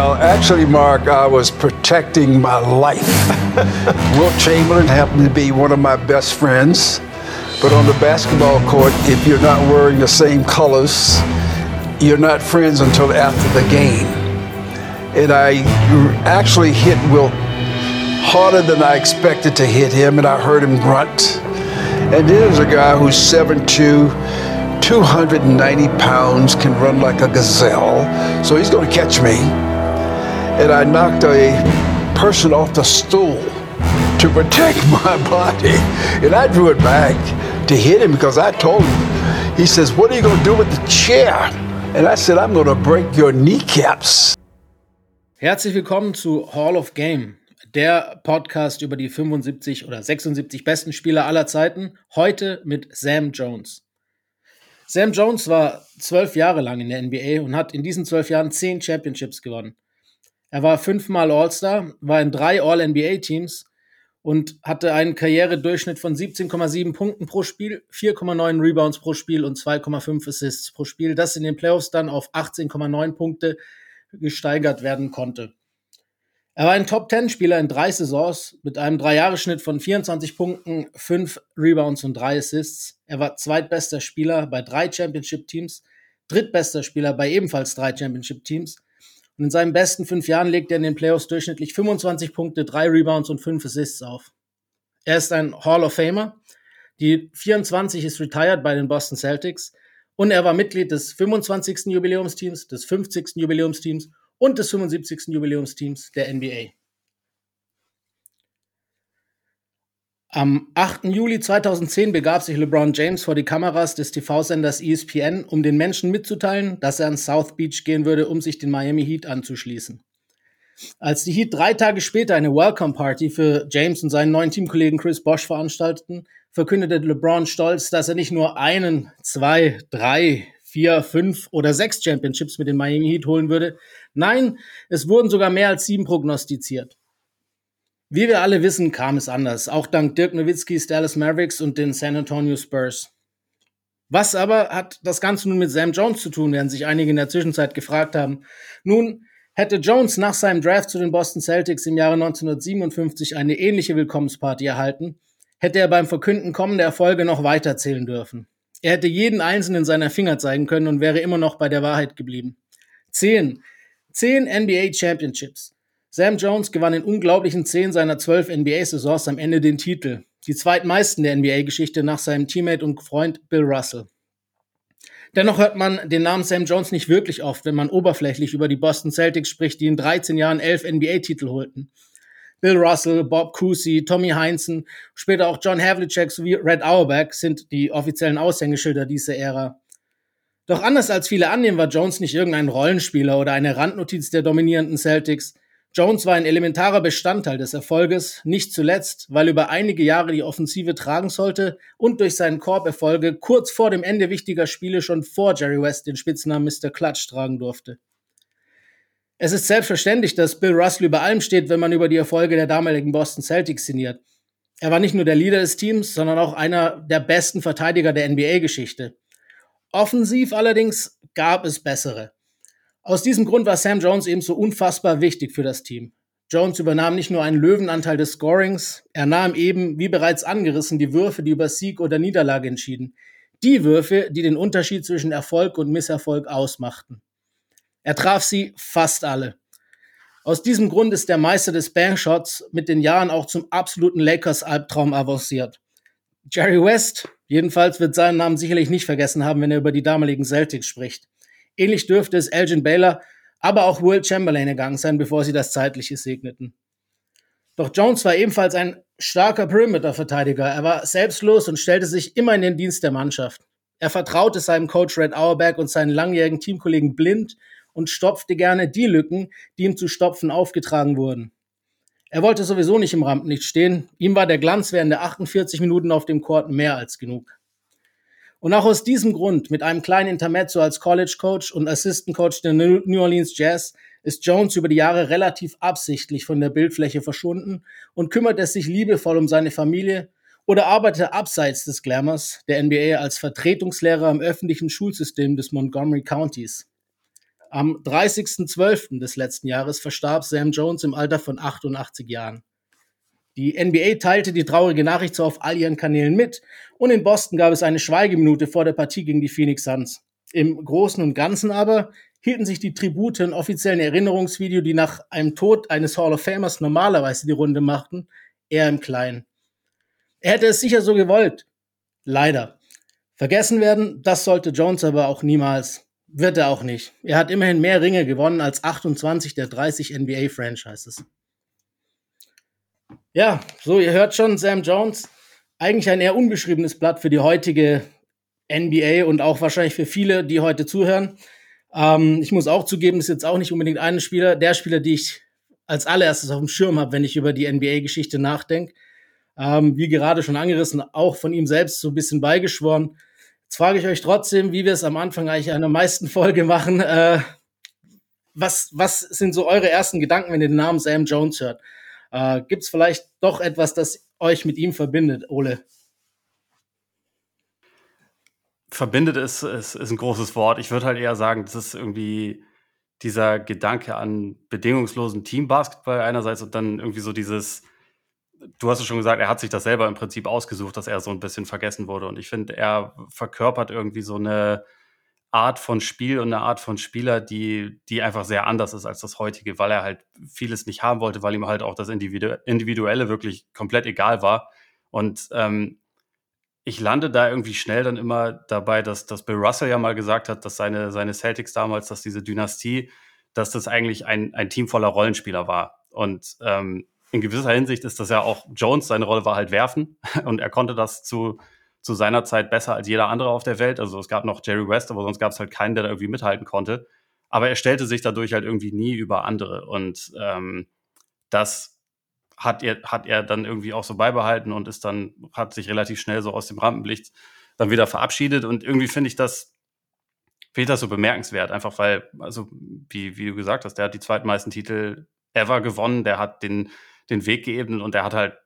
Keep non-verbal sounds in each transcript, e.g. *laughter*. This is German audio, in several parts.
Well, actually, Mark, I was protecting my life. *laughs* Wilt Chamberlain happened to be one of my best friends. But on the basketball court, if you're not wearing the same colors, you're not friends until after the game. And I actually hit Wilt harder than I expected to hit him, and I heard him grunt. And there's a guy who's 7'2, 290 pounds, can run like a gazelle, so he's going to catch me. And I knocked a person off the stool to protect *laughs* my body. And I drew it back to hit him because I told him, he says, What are you going to do with the chair? And I said, I'm going to break your kneecaps. Herzlich willkommen zu Hall of Game, der Podcast über die 75 oder 76 besten Spieler aller Zeiten. Heute mit Sam Jones. Sam Jones war zwölf Jahre lang in der NBA und hat in diesen zwölf Jahren zehn Championships gewonnen. Er war fünfmal All-Star, war in drei All-NBA-Teams und hatte einen Karrieredurchschnitt von 17,7 Punkten pro Spiel, 4,9 Rebounds pro Spiel und 2,5 Assists pro Spiel, das in den Playoffs dann auf 18,9 Punkte gesteigert werden konnte. Er war ein Top-10-Spieler in drei Saisons mit einem Dreijahresschnitt von 24 Punkten, 5 Rebounds und 3 Assists. Er war zweitbester Spieler bei drei Championship-Teams, drittbester Spieler bei ebenfalls drei Championship-Teams und in seinen besten fünf Jahren legt er in den Playoffs durchschnittlich 25 Punkte, drei Rebounds und fünf Assists auf. Er ist ein Hall of Famer. Die 24 ist retired bei den Boston Celtics und er war Mitglied des 25. Jubiläumsteams, des 50. Jubiläumsteams und des 75. Jubiläumsteams der NBA. Am 8. Juli 2010 begab sich LeBron James vor die Kameras des TV-Senders ESPN, um den Menschen mitzuteilen, dass er an South Beach gehen würde, um sich den Miami Heat anzuschließen. Als die Heat drei Tage später eine Welcome Party für James und seinen neuen Teamkollegen Chris Bosch veranstalteten, verkündete LeBron stolz, dass er nicht nur einen, zwei, drei, vier, fünf oder sechs Championships mit den Miami Heat holen würde. Nein, es wurden sogar mehr als sieben prognostiziert. Wie wir alle wissen, kam es anders, auch dank Dirk Nowitzkis Dallas Mavericks und den San Antonio Spurs. Was aber hat das Ganze nun mit Sam Jones zu tun, während sich einige in der Zwischenzeit gefragt haben. Nun, hätte Jones nach seinem Draft zu den Boston Celtics im Jahre 1957 eine ähnliche Willkommensparty erhalten, hätte er beim Verkünden kommender Erfolge noch weiterzählen dürfen. Er hätte jeden einzelnen seiner Finger zeigen können und wäre immer noch bei der Wahrheit geblieben. Zehn. Zehn NBA Championships. Sam Jones gewann in unglaublichen zehn seiner zwölf NBA-Saisons am Ende den Titel, die zweitmeisten der NBA-Geschichte nach seinem Teammate und Freund Bill Russell. Dennoch hört man den Namen Sam Jones nicht wirklich oft, wenn man oberflächlich über die Boston Celtics spricht, die in 13 Jahren elf NBA-Titel holten. Bill Russell, Bob Cousy, Tommy Heinzen, später auch John Havlicek sowie Red Auerbach sind die offiziellen Aushängeschilder dieser Ära. Doch anders als viele annehmen, war Jones nicht irgendein Rollenspieler oder eine Randnotiz der dominierenden Celtics. Jones war ein elementarer Bestandteil des Erfolges, nicht zuletzt, weil er über einige Jahre die Offensive tragen sollte und durch seinen Korberfolge kurz vor dem Ende wichtiger Spiele schon vor Jerry West den Spitznamen Mr. Clutch tragen durfte. Es ist selbstverständlich, dass Bill Russell über allem steht, wenn man über die Erfolge der damaligen Boston Celtics sinniert. Er war nicht nur der Leader des Teams, sondern auch einer der besten Verteidiger der NBA-Geschichte. Offensiv allerdings gab es bessere. Aus diesem Grund war Sam Jones ebenso unfassbar wichtig für das Team. Jones übernahm nicht nur einen Löwenanteil des Scorings, er nahm eben, wie bereits angerissen, die Würfe, die über Sieg oder Niederlage entschieden. Die Würfe, die den Unterschied zwischen Erfolg und Misserfolg ausmachten. Er traf sie fast alle. Aus diesem Grund ist der Meister des Bankshots mit den Jahren auch zum absoluten Lakers-Albtraum avanciert. Jerry West, jedenfalls wird seinen Namen sicherlich nicht vergessen haben, wenn er über die damaligen Celtics spricht. Ähnlich dürfte es Elgin Baylor, aber auch Will Chamberlain ergangen sein, bevor sie das Zeitliche segneten. Doch Jones war ebenfalls ein starker Perimeter-Verteidiger. Er war selbstlos und stellte sich immer in den Dienst der Mannschaft. Er vertraute seinem Coach Red Auerbach und seinen langjährigen Teamkollegen blind und stopfte gerne die Lücken, die ihm zu stopfen aufgetragen wurden. Er wollte sowieso nicht im Rampenlicht stehen. Ihm war der Glanz während der 48 Minuten auf dem Court mehr als genug. Und auch aus diesem Grund, mit einem kleinen Intermezzo als College Coach und Assistant Coach der New Orleans Jazz, ist Jones über die Jahre relativ absichtlich von der Bildfläche verschwunden und kümmert es sich liebevoll um seine Familie oder arbeitet abseits des Glamours der NBA als Vertretungslehrer im öffentlichen Schulsystem des Montgomery Countys. Am 30.12. des letzten Jahres verstarb Sam Jones im Alter von 88 Jahren. Die NBA teilte die traurige Nachricht so auf all ihren Kanälen mit und in Boston gab es eine Schweigeminute vor der Partie gegen die Phoenix Suns. Im Großen und Ganzen aber hielten sich die Tribute und offiziellen Erinnerungsvideo, die nach einem Tod eines Hall of Famers normalerweise die Runde machten, eher im Kleinen. Er hätte es sicher so gewollt. Leider. Vergessen werden, das sollte Jones aber auch niemals. Wird er auch nicht. Er hat immerhin mehr Ringe gewonnen als 28 der 30 NBA-Franchises. Ja, so, ihr hört schon, Sam Jones, eigentlich ein eher unbeschriebenes Blatt für die heutige NBA und auch wahrscheinlich für viele, die heute zuhören. Ähm, ich muss auch zugeben, ist jetzt auch nicht unbedingt ein Spieler, der Spieler, die ich als allererstes auf dem Schirm habe, wenn ich über die NBA-Geschichte nachdenke. Ähm, wie gerade schon angerissen, auch von ihm selbst so ein bisschen beigeschworen. Jetzt frage ich euch trotzdem, wie wir es am Anfang eigentlich einer meisten Folge machen. Äh, was, was sind so eure ersten Gedanken, wenn ihr den Namen Sam Jones hört? Äh, Gibt es vielleicht doch etwas, das euch mit ihm verbindet, Ole? Verbindet ist, ist, ist ein großes Wort. Ich würde halt eher sagen, das ist irgendwie dieser Gedanke an bedingungslosen Teambasketball einerseits und dann irgendwie so dieses, du hast es schon gesagt, er hat sich das selber im Prinzip ausgesucht, dass er so ein bisschen vergessen wurde. Und ich finde, er verkörpert irgendwie so eine Art von Spiel und eine Art von Spieler, die, die einfach sehr anders ist als das heutige, weil er halt vieles nicht haben wollte, weil ihm halt auch das Individu Individuelle wirklich komplett egal war. Und ähm, ich lande da irgendwie schnell dann immer dabei, dass, dass Bill Russell ja mal gesagt hat, dass seine, seine Celtics damals, dass diese Dynastie, dass das eigentlich ein, ein Team voller Rollenspieler war. Und ähm, in gewisser Hinsicht ist das ja auch Jones, seine Rolle war halt werfen *laughs* und er konnte das zu, zu seiner Zeit besser als jeder andere auf der Welt. Also es gab noch Jerry West, aber sonst gab es halt keinen, der da irgendwie mithalten konnte. Aber er stellte sich dadurch halt irgendwie nie über andere. Und ähm, das hat er, hat er dann irgendwie auch so beibehalten und ist dann, hat sich relativ schnell so aus dem Rampenlicht dann wieder verabschiedet. Und irgendwie finde ich das, finde ich das so bemerkenswert, einfach weil, also wie, wie du gesagt hast, der hat die zweitmeisten Titel ever gewonnen, der hat den, den Weg geebnet und der hat halt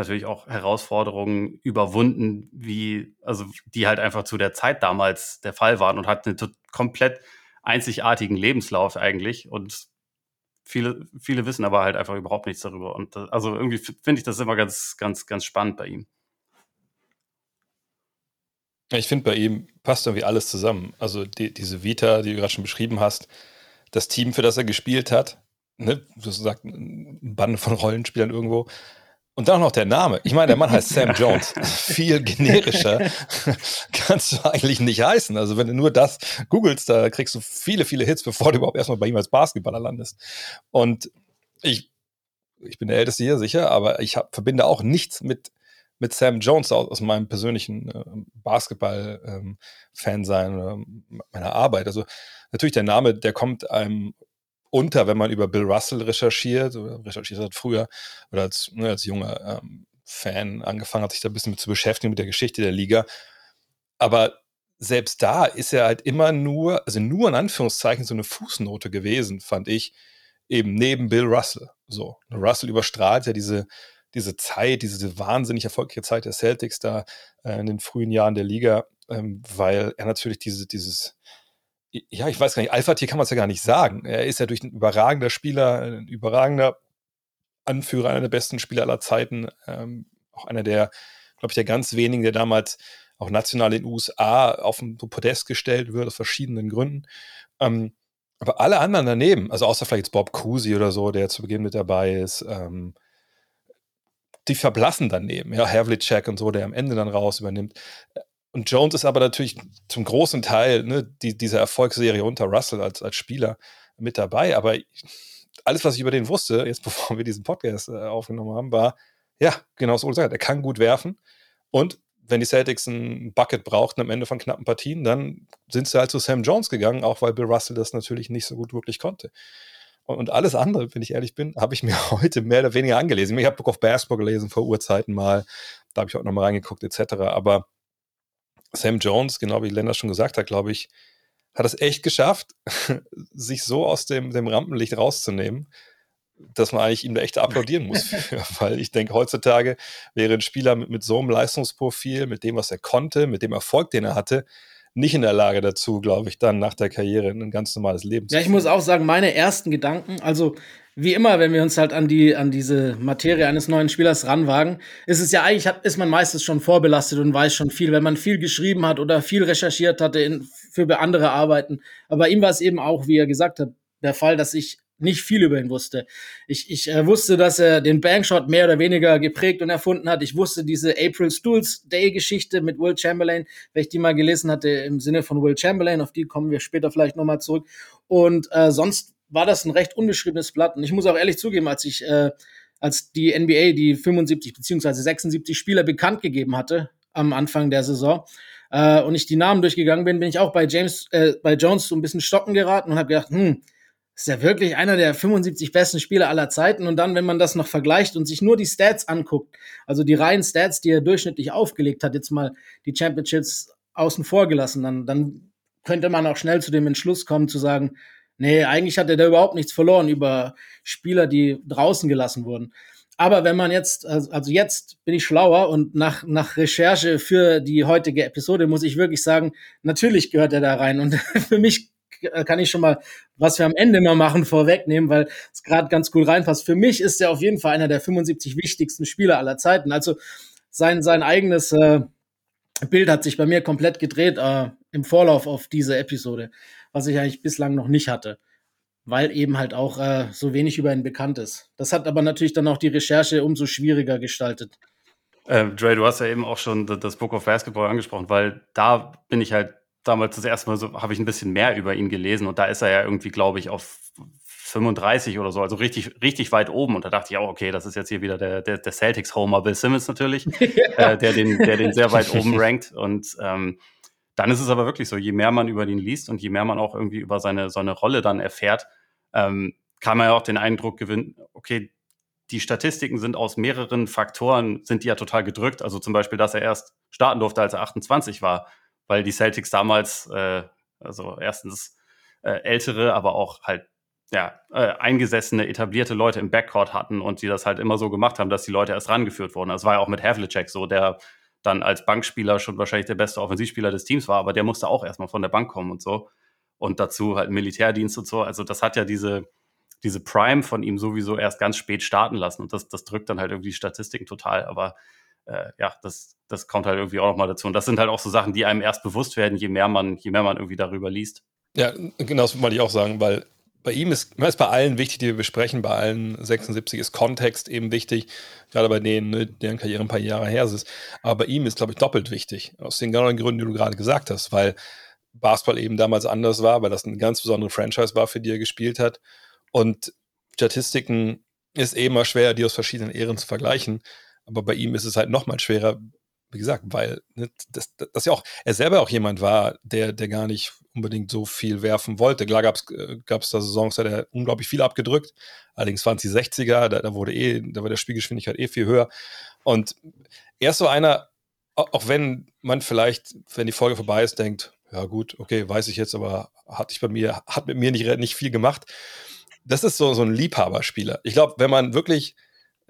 natürlich auch Herausforderungen überwunden, wie, also die halt einfach zu der Zeit damals der Fall waren und hat einen komplett einzigartigen Lebenslauf eigentlich. Und viele, viele wissen aber halt einfach überhaupt nichts darüber. Und äh, also irgendwie finde ich das immer ganz, ganz, ganz spannend bei ihm. Ich finde, bei ihm passt irgendwie alles zusammen. Also die, diese Vita, die du gerade schon beschrieben hast, das Team, für das er gespielt hat, ne, du hast gesagt, ein Band von Rollenspielern irgendwo, und dann noch der Name. Ich meine, der Mann heißt Sam Jones. *laughs* Viel generischer *laughs* kannst du eigentlich nicht heißen. Also wenn du nur das googelst, da kriegst du viele, viele Hits, bevor du überhaupt erstmal bei ihm als Basketballer landest. Und ich, ich bin der Älteste hier sicher, aber ich hab, verbinde auch nichts mit, mit Sam Jones aus, aus meinem persönlichen äh, Basketball-Fan ähm, sein oder meiner Arbeit. Also natürlich der Name, der kommt einem unter, wenn man über Bill Russell recherchiert oder recherchiert hat früher oder als, ne, als junger ähm, Fan angefangen hat, sich da ein bisschen mit zu beschäftigen mit der Geschichte der Liga. Aber selbst da ist er halt immer nur, also nur in Anführungszeichen so eine Fußnote gewesen, fand ich, eben neben Bill Russell. So, Russell überstrahlt ja diese, diese Zeit, diese wahnsinnig erfolgreiche Zeit der Celtics da äh, in den frühen Jahren der Liga, ähm, weil er natürlich diese, dieses, ja, ich weiß gar nicht, Alpha-Tier kann man es ja gar nicht sagen. Er ist ja durch ein überragender Spieler, ein überragender Anführer, einer der besten Spieler aller Zeiten, ähm, auch einer der, glaube ich, der ganz wenigen, der damals auch national in den USA auf ein Podest gestellt wird, aus verschiedenen Gründen. Ähm, aber alle anderen daneben, also außer vielleicht jetzt Bob Cousy oder so, der zu Beginn mit dabei ist, ähm, die verblassen daneben. Ja, Havlicek und so, der am Ende dann raus übernimmt. Und Jones ist aber natürlich zum großen Teil ne, die, dieser Erfolgsserie unter Russell als, als Spieler mit dabei. Aber alles, was ich über den wusste, jetzt *laughs* bevor wir diesen Podcast äh, aufgenommen haben, war, ja, genau so gesagt, er kann gut werfen. Und wenn die Celtics ein Bucket brauchten am Ende von knappen Partien, dann sind sie halt zu Sam Jones gegangen, auch weil Bill Russell das natürlich nicht so gut wirklich konnte. Und, und alles andere, wenn ich ehrlich bin, habe ich *laughs* mir heute mehr oder weniger angelesen. Ich habe Book of Basketball gelesen vor Urzeiten mal, da habe ich auch nochmal reingeguckt, etc. Aber Sam Jones, genau wie Lennart schon gesagt hat, glaube ich, hat es echt geschafft, *laughs* sich so aus dem, dem Rampenlicht rauszunehmen, dass man eigentlich ihm da echt applaudieren muss. *laughs* Für, weil ich denke, heutzutage wäre ein Spieler mit, mit so einem Leistungsprofil, mit dem, was er konnte, mit dem Erfolg, den er hatte, nicht in der Lage dazu, glaube ich, dann nach der Karriere ein ganz normales Leben zu Ja, ich muss auch sagen, meine ersten Gedanken, also wie immer, wenn wir uns halt an die an diese Materie eines neuen Spielers ranwagen, ist es ja eigentlich hat, ist man meistens schon vorbelastet und weiß schon viel, wenn man viel geschrieben hat oder viel recherchiert hatte in, für andere Arbeiten. Aber ihm war es eben auch, wie er gesagt hat, der Fall, dass ich nicht viel über ihn wusste. Ich, ich äh, wusste, dass er den Bankshot mehr oder weniger geprägt und erfunden hat. Ich wusste diese April Stools Day Geschichte mit Will Chamberlain, wenn ich die mal gelesen hatte im Sinne von Will Chamberlain, auf die kommen wir später vielleicht nochmal zurück. Und äh, sonst war das ein recht unbeschriebenes Blatt. Und ich muss auch ehrlich zugeben, als ich, äh, als die NBA die 75 beziehungsweise 76 Spieler bekannt gegeben hatte am Anfang der Saison, äh, und ich die Namen durchgegangen bin, bin ich auch bei James, äh, bei Jones so ein bisschen stocken geraten und habe gedacht, hm, ist ja wirklich einer der 75 besten Spieler aller Zeiten. Und dann, wenn man das noch vergleicht und sich nur die Stats anguckt, also die reinen Stats, die er durchschnittlich aufgelegt hat, jetzt mal die Championships außen vor gelassen, dann, dann könnte man auch schnell zu dem Entschluss kommen zu sagen, nee, eigentlich hat er da überhaupt nichts verloren über Spieler, die draußen gelassen wurden. Aber wenn man jetzt, also jetzt bin ich schlauer und nach, nach Recherche für die heutige Episode muss ich wirklich sagen, natürlich gehört er da rein. Und *laughs* für mich kann ich schon mal, was wir am Ende mal machen, vorwegnehmen, weil es gerade ganz cool reinpasst. Für mich ist er auf jeden Fall einer der 75 wichtigsten Spieler aller Zeiten. Also sein, sein eigenes äh, Bild hat sich bei mir komplett gedreht äh, im Vorlauf auf diese Episode, was ich eigentlich bislang noch nicht hatte weil eben halt auch äh, so wenig über ihn bekannt ist. Das hat aber natürlich dann auch die Recherche umso schwieriger gestaltet. Ähm, Dre, du hast ja eben auch schon das Book of Basketball angesprochen, weil da bin ich halt damals das erste Mal so, habe ich ein bisschen mehr über ihn gelesen und da ist er ja irgendwie, glaube ich, auf 35 oder so, also richtig, richtig weit oben. Und da dachte ich auch, okay, das ist jetzt hier wieder der, der, der Celtics-Homer Bill Simmons natürlich, *laughs* ja. äh, der, den, der den sehr weit oben *laughs* rankt. Und ähm, dann ist es aber wirklich so, je mehr man über ihn liest und je mehr man auch irgendwie über seine, seine Rolle dann erfährt, ähm, kann man ja auch den Eindruck gewinnen, okay, die Statistiken sind aus mehreren Faktoren, sind die ja total gedrückt. Also zum Beispiel, dass er erst starten durfte, als er 28 war weil die Celtics damals, äh, also erstens äh, ältere, aber auch halt ja, äh, eingesessene, etablierte Leute im Backcourt hatten und die das halt immer so gemacht haben, dass die Leute erst rangeführt wurden. Das war ja auch mit Havlicek so, der dann als Bankspieler schon wahrscheinlich der beste Offensivspieler des Teams war, aber der musste auch erstmal von der Bank kommen und so. Und dazu halt Militärdienst und so. Also das hat ja diese, diese Prime von ihm sowieso erst ganz spät starten lassen. Und das, das drückt dann halt irgendwie die Statistiken total. Aber äh, ja, das, das kommt halt irgendwie auch nochmal dazu. Und das sind halt auch so Sachen, die einem erst bewusst werden, je mehr man, je mehr man irgendwie darüber liest. Ja, genau das wollte ich auch sagen, weil bei ihm ist, ist bei allen wichtig, die wir besprechen, bei allen 76 ist Kontext eben wichtig, gerade bei denen, ne, deren Karriere ein paar Jahre her ist. Aber bei ihm ist, glaube ich, doppelt wichtig, aus den genauen Gründen, die du gerade gesagt hast, weil Basketball eben damals anders war, weil das eine ganz besondere Franchise war, für die er gespielt hat. Und Statistiken ist eben mal schwer, die aus verschiedenen Ehren zu vergleichen. Aber bei ihm ist es halt noch mal schwerer, wie gesagt, weil ne, das, das ja auch, er selber auch jemand war, der, der gar nicht unbedingt so viel werfen wollte. Klar gab es äh, da Saisons, da hat er unglaublich viel abgedrückt. Allerdings waren es die 60er, da, da wurde eh, da war der Spielgeschwindigkeit eh viel höher. Und er ist so einer, auch wenn man vielleicht, wenn die Folge vorbei ist, denkt, ja gut, okay, weiß ich jetzt, aber hat ich bei mir, hat mit mir nicht, nicht viel gemacht. Das ist so, so ein Liebhaberspieler. Ich glaube, wenn man wirklich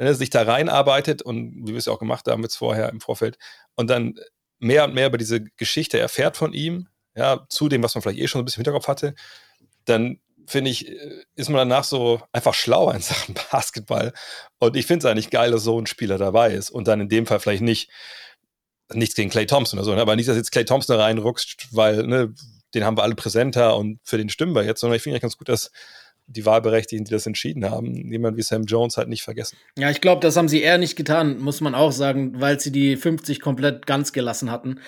äh, sich da reinarbeitet und wie wir es auch gemacht haben jetzt vorher im Vorfeld und dann mehr und mehr über diese Geschichte erfährt von ihm, ja, zu dem, was man vielleicht eh schon ein bisschen im Hinterkopf hatte, dann finde ich, äh, ist man danach so einfach schlauer in Sachen *laughs* Basketball. Und ich finde es eigentlich geil, dass so ein Spieler dabei ist und dann in dem Fall vielleicht nicht, nichts gegen Clay Thompson oder so, ne, aber nicht, dass jetzt Clay Thompson da reinruckst, weil, ne, den haben wir alle präsenter und für den stimmen wir jetzt, sondern ich finde ja ganz gut, dass die Wahlberechtigten, die das entschieden haben, jemand wie Sam Jones halt nicht vergessen. Ja, ich glaube, das haben sie eher nicht getan, muss man auch sagen, weil sie die 50 komplett ganz gelassen hatten.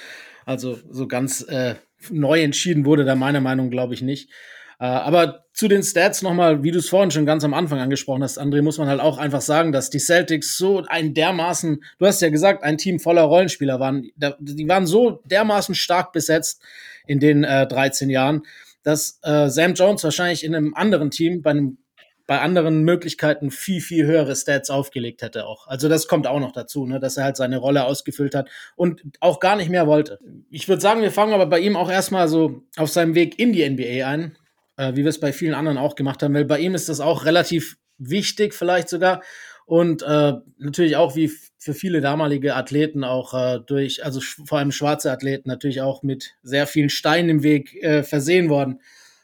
Also so ganz äh, neu entschieden wurde da meiner Meinung, glaube ich, nicht. Äh, aber zu den Stats nochmal, wie du es vorhin schon ganz am Anfang angesprochen hast, André, muss man halt auch einfach sagen, dass die Celtics so ein dermaßen, du hast ja gesagt, ein Team voller Rollenspieler waren. Die waren so dermaßen stark besetzt in den äh, 13 Jahren dass äh, Sam Jones wahrscheinlich in einem anderen Team bei einem bei anderen Möglichkeiten viel, viel höhere Stats aufgelegt hätte auch. Also das kommt auch noch dazu, ne, dass er halt seine Rolle ausgefüllt hat und auch gar nicht mehr wollte. Ich würde sagen, wir fangen aber bei ihm auch erstmal so auf seinem Weg in die NBA ein, äh, wie wir es bei vielen anderen auch gemacht haben, weil bei ihm ist das auch relativ wichtig vielleicht sogar und äh, natürlich auch wie für viele damalige Athleten auch äh, durch, also vor allem schwarze Athleten natürlich auch mit sehr vielen Steinen im Weg äh, versehen worden.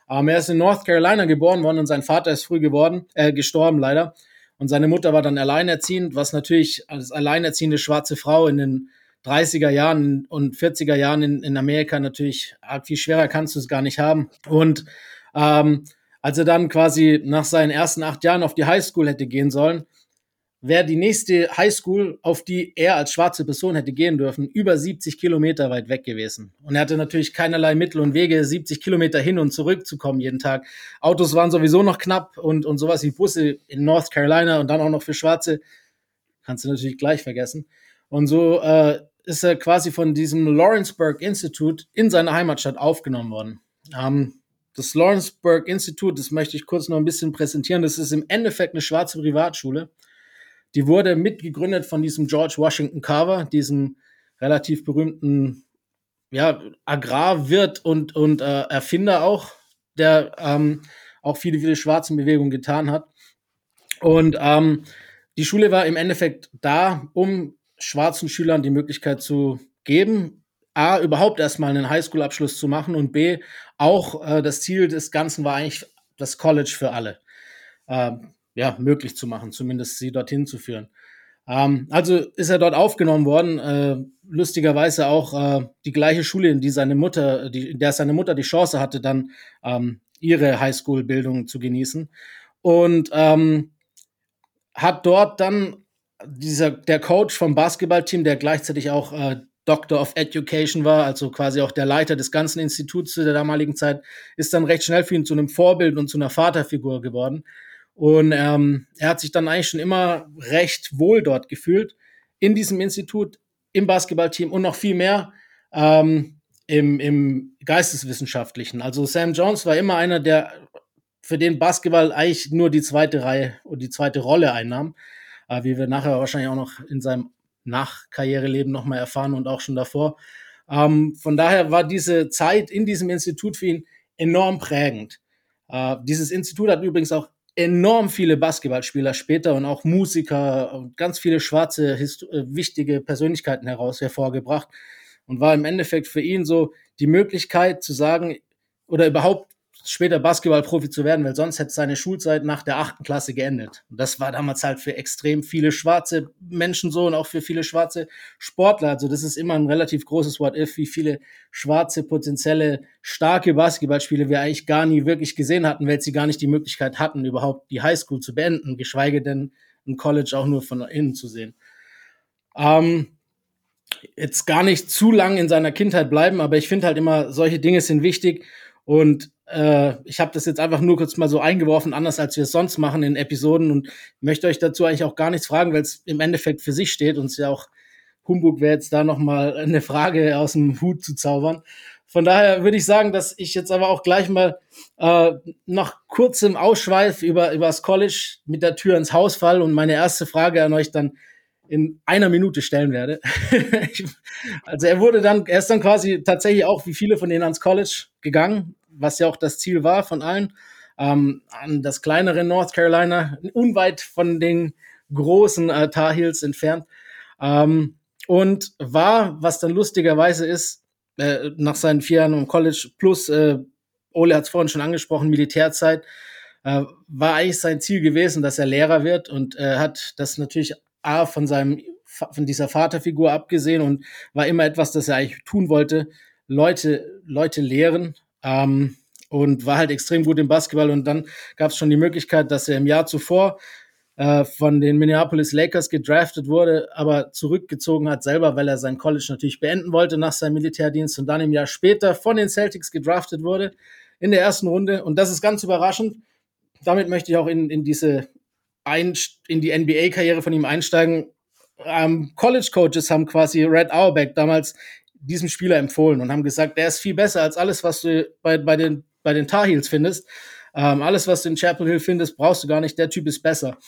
Ähm, er ist in North Carolina geboren worden und sein Vater ist früh geworden, äh, gestorben leider. Und seine Mutter war dann alleinerziehend, was natürlich als alleinerziehende schwarze Frau in den 30er Jahren und 40er Jahren in, in Amerika natürlich viel schwerer kannst du es gar nicht haben. Und ähm, als er dann quasi nach seinen ersten acht Jahren auf die Highschool hätte gehen sollen, wäre die nächste Highschool, auf die er als schwarze Person hätte gehen dürfen, über 70 Kilometer weit weg gewesen. Und er hatte natürlich keinerlei Mittel und Wege, 70 Kilometer hin und zurück zu kommen jeden Tag. Autos waren sowieso noch knapp und, und sowas wie Busse in North Carolina und dann auch noch für Schwarze, kannst du natürlich gleich vergessen. Und so äh, ist er quasi von diesem Lawrenceburg Institute in seine Heimatstadt aufgenommen worden. Ähm, das Lawrenceburg Institute, das möchte ich kurz noch ein bisschen präsentieren, das ist im Endeffekt eine schwarze Privatschule die wurde mitgegründet von diesem George Washington Carver, diesem relativ berühmten ja, Agrarwirt und, und äh, Erfinder auch, der ähm, auch viele, viele schwarzen Bewegungen getan hat. Und ähm, die Schule war im Endeffekt da, um schwarzen Schülern die Möglichkeit zu geben, A, überhaupt erstmal einen Highschool-Abschluss zu machen und B, auch äh, das Ziel des Ganzen war eigentlich das College für alle. Ähm, ja, möglich zu machen, zumindest sie dorthin zu führen. Ähm, also ist er dort aufgenommen worden, äh, lustigerweise auch äh, die gleiche Schule, in die seine Mutter, die, in der seine Mutter die Chance hatte, dann ähm, ihre Highschool-Bildung zu genießen. Und ähm, hat dort dann dieser, der Coach vom Basketballteam, der gleichzeitig auch äh, Doctor of Education war, also quasi auch der Leiter des ganzen Instituts zu der damaligen Zeit, ist dann recht schnell für ihn zu einem Vorbild und zu einer Vaterfigur geworden. Und ähm, er hat sich dann eigentlich schon immer recht wohl dort gefühlt, in diesem Institut, im Basketballteam und noch viel mehr ähm, im, im Geisteswissenschaftlichen. Also Sam Jones war immer einer, der für den Basketball eigentlich nur die zweite Reihe und die zweite Rolle einnahm, äh, wie wir nachher wahrscheinlich auch noch in seinem Nachkarriereleben nochmal erfahren und auch schon davor. Ähm, von daher war diese Zeit in diesem Institut für ihn enorm prägend. Äh, dieses Institut hat übrigens auch enorm viele Basketballspieler später und auch Musiker und ganz viele schwarze, äh, wichtige Persönlichkeiten heraus hervorgebracht. Und war im Endeffekt für ihn so die Möglichkeit zu sagen oder überhaupt später Basketballprofi zu werden, weil sonst hätte seine Schulzeit nach der achten Klasse geendet. Und das war damals halt für extrem viele schwarze Menschen so und auch für viele schwarze Sportler. Also das ist immer ein relativ großes What if, wie viele schwarze, potenzielle, starke Basketballspiele wir eigentlich gar nie wirklich gesehen hatten, weil sie gar nicht die Möglichkeit hatten, überhaupt die Highschool zu beenden, geschweige denn ein College auch nur von innen zu sehen. Ähm, jetzt gar nicht zu lang in seiner Kindheit bleiben, aber ich finde halt immer, solche Dinge sind wichtig und äh, ich habe das jetzt einfach nur kurz mal so eingeworfen, anders als wir es sonst machen in Episoden und möchte euch dazu eigentlich auch gar nichts fragen, weil es im Endeffekt für sich steht und es ja auch Humbug wäre jetzt da nochmal eine Frage aus dem Hut zu zaubern. Von daher würde ich sagen, dass ich jetzt aber auch gleich mal äh, nach kurzem Ausschweif über, über das College mit der Tür ins Haus fall und meine erste Frage an euch dann in einer Minute stellen werde. *laughs* also er wurde dann, er ist dann quasi tatsächlich auch wie viele von denen ans College gegangen, was ja auch das Ziel war von allen, ähm, an das kleinere North Carolina, unweit von den großen äh, Tar Heels entfernt. Ähm, und war, was dann lustigerweise ist, äh, nach seinen vier Jahren im College plus, äh, Ole hat es vorhin schon angesprochen, Militärzeit, äh, war eigentlich sein Ziel gewesen, dass er Lehrer wird und äh, hat das natürlich A von seinem von dieser Vaterfigur abgesehen und war immer etwas, das er eigentlich tun wollte, Leute, Leute lehren, ähm, und war halt extrem gut im Basketball. Und dann gab es schon die Möglichkeit, dass er im Jahr zuvor äh, von den Minneapolis Lakers gedraftet wurde, aber zurückgezogen hat selber, weil er sein College natürlich beenden wollte nach seinem Militärdienst und dann im Jahr später von den Celtics gedraftet wurde in der ersten Runde. Und das ist ganz überraschend. Damit möchte ich auch in, in diese ein, in die NBA-Karriere von ihm einsteigen. Ähm, College Coaches haben quasi Red Auerbach damals diesem Spieler empfohlen und haben gesagt, der ist viel besser als alles, was du bei, bei, den, bei den Tar Heels findest. Ähm, alles, was du in Chapel Hill findest, brauchst du gar nicht. Der Typ ist besser.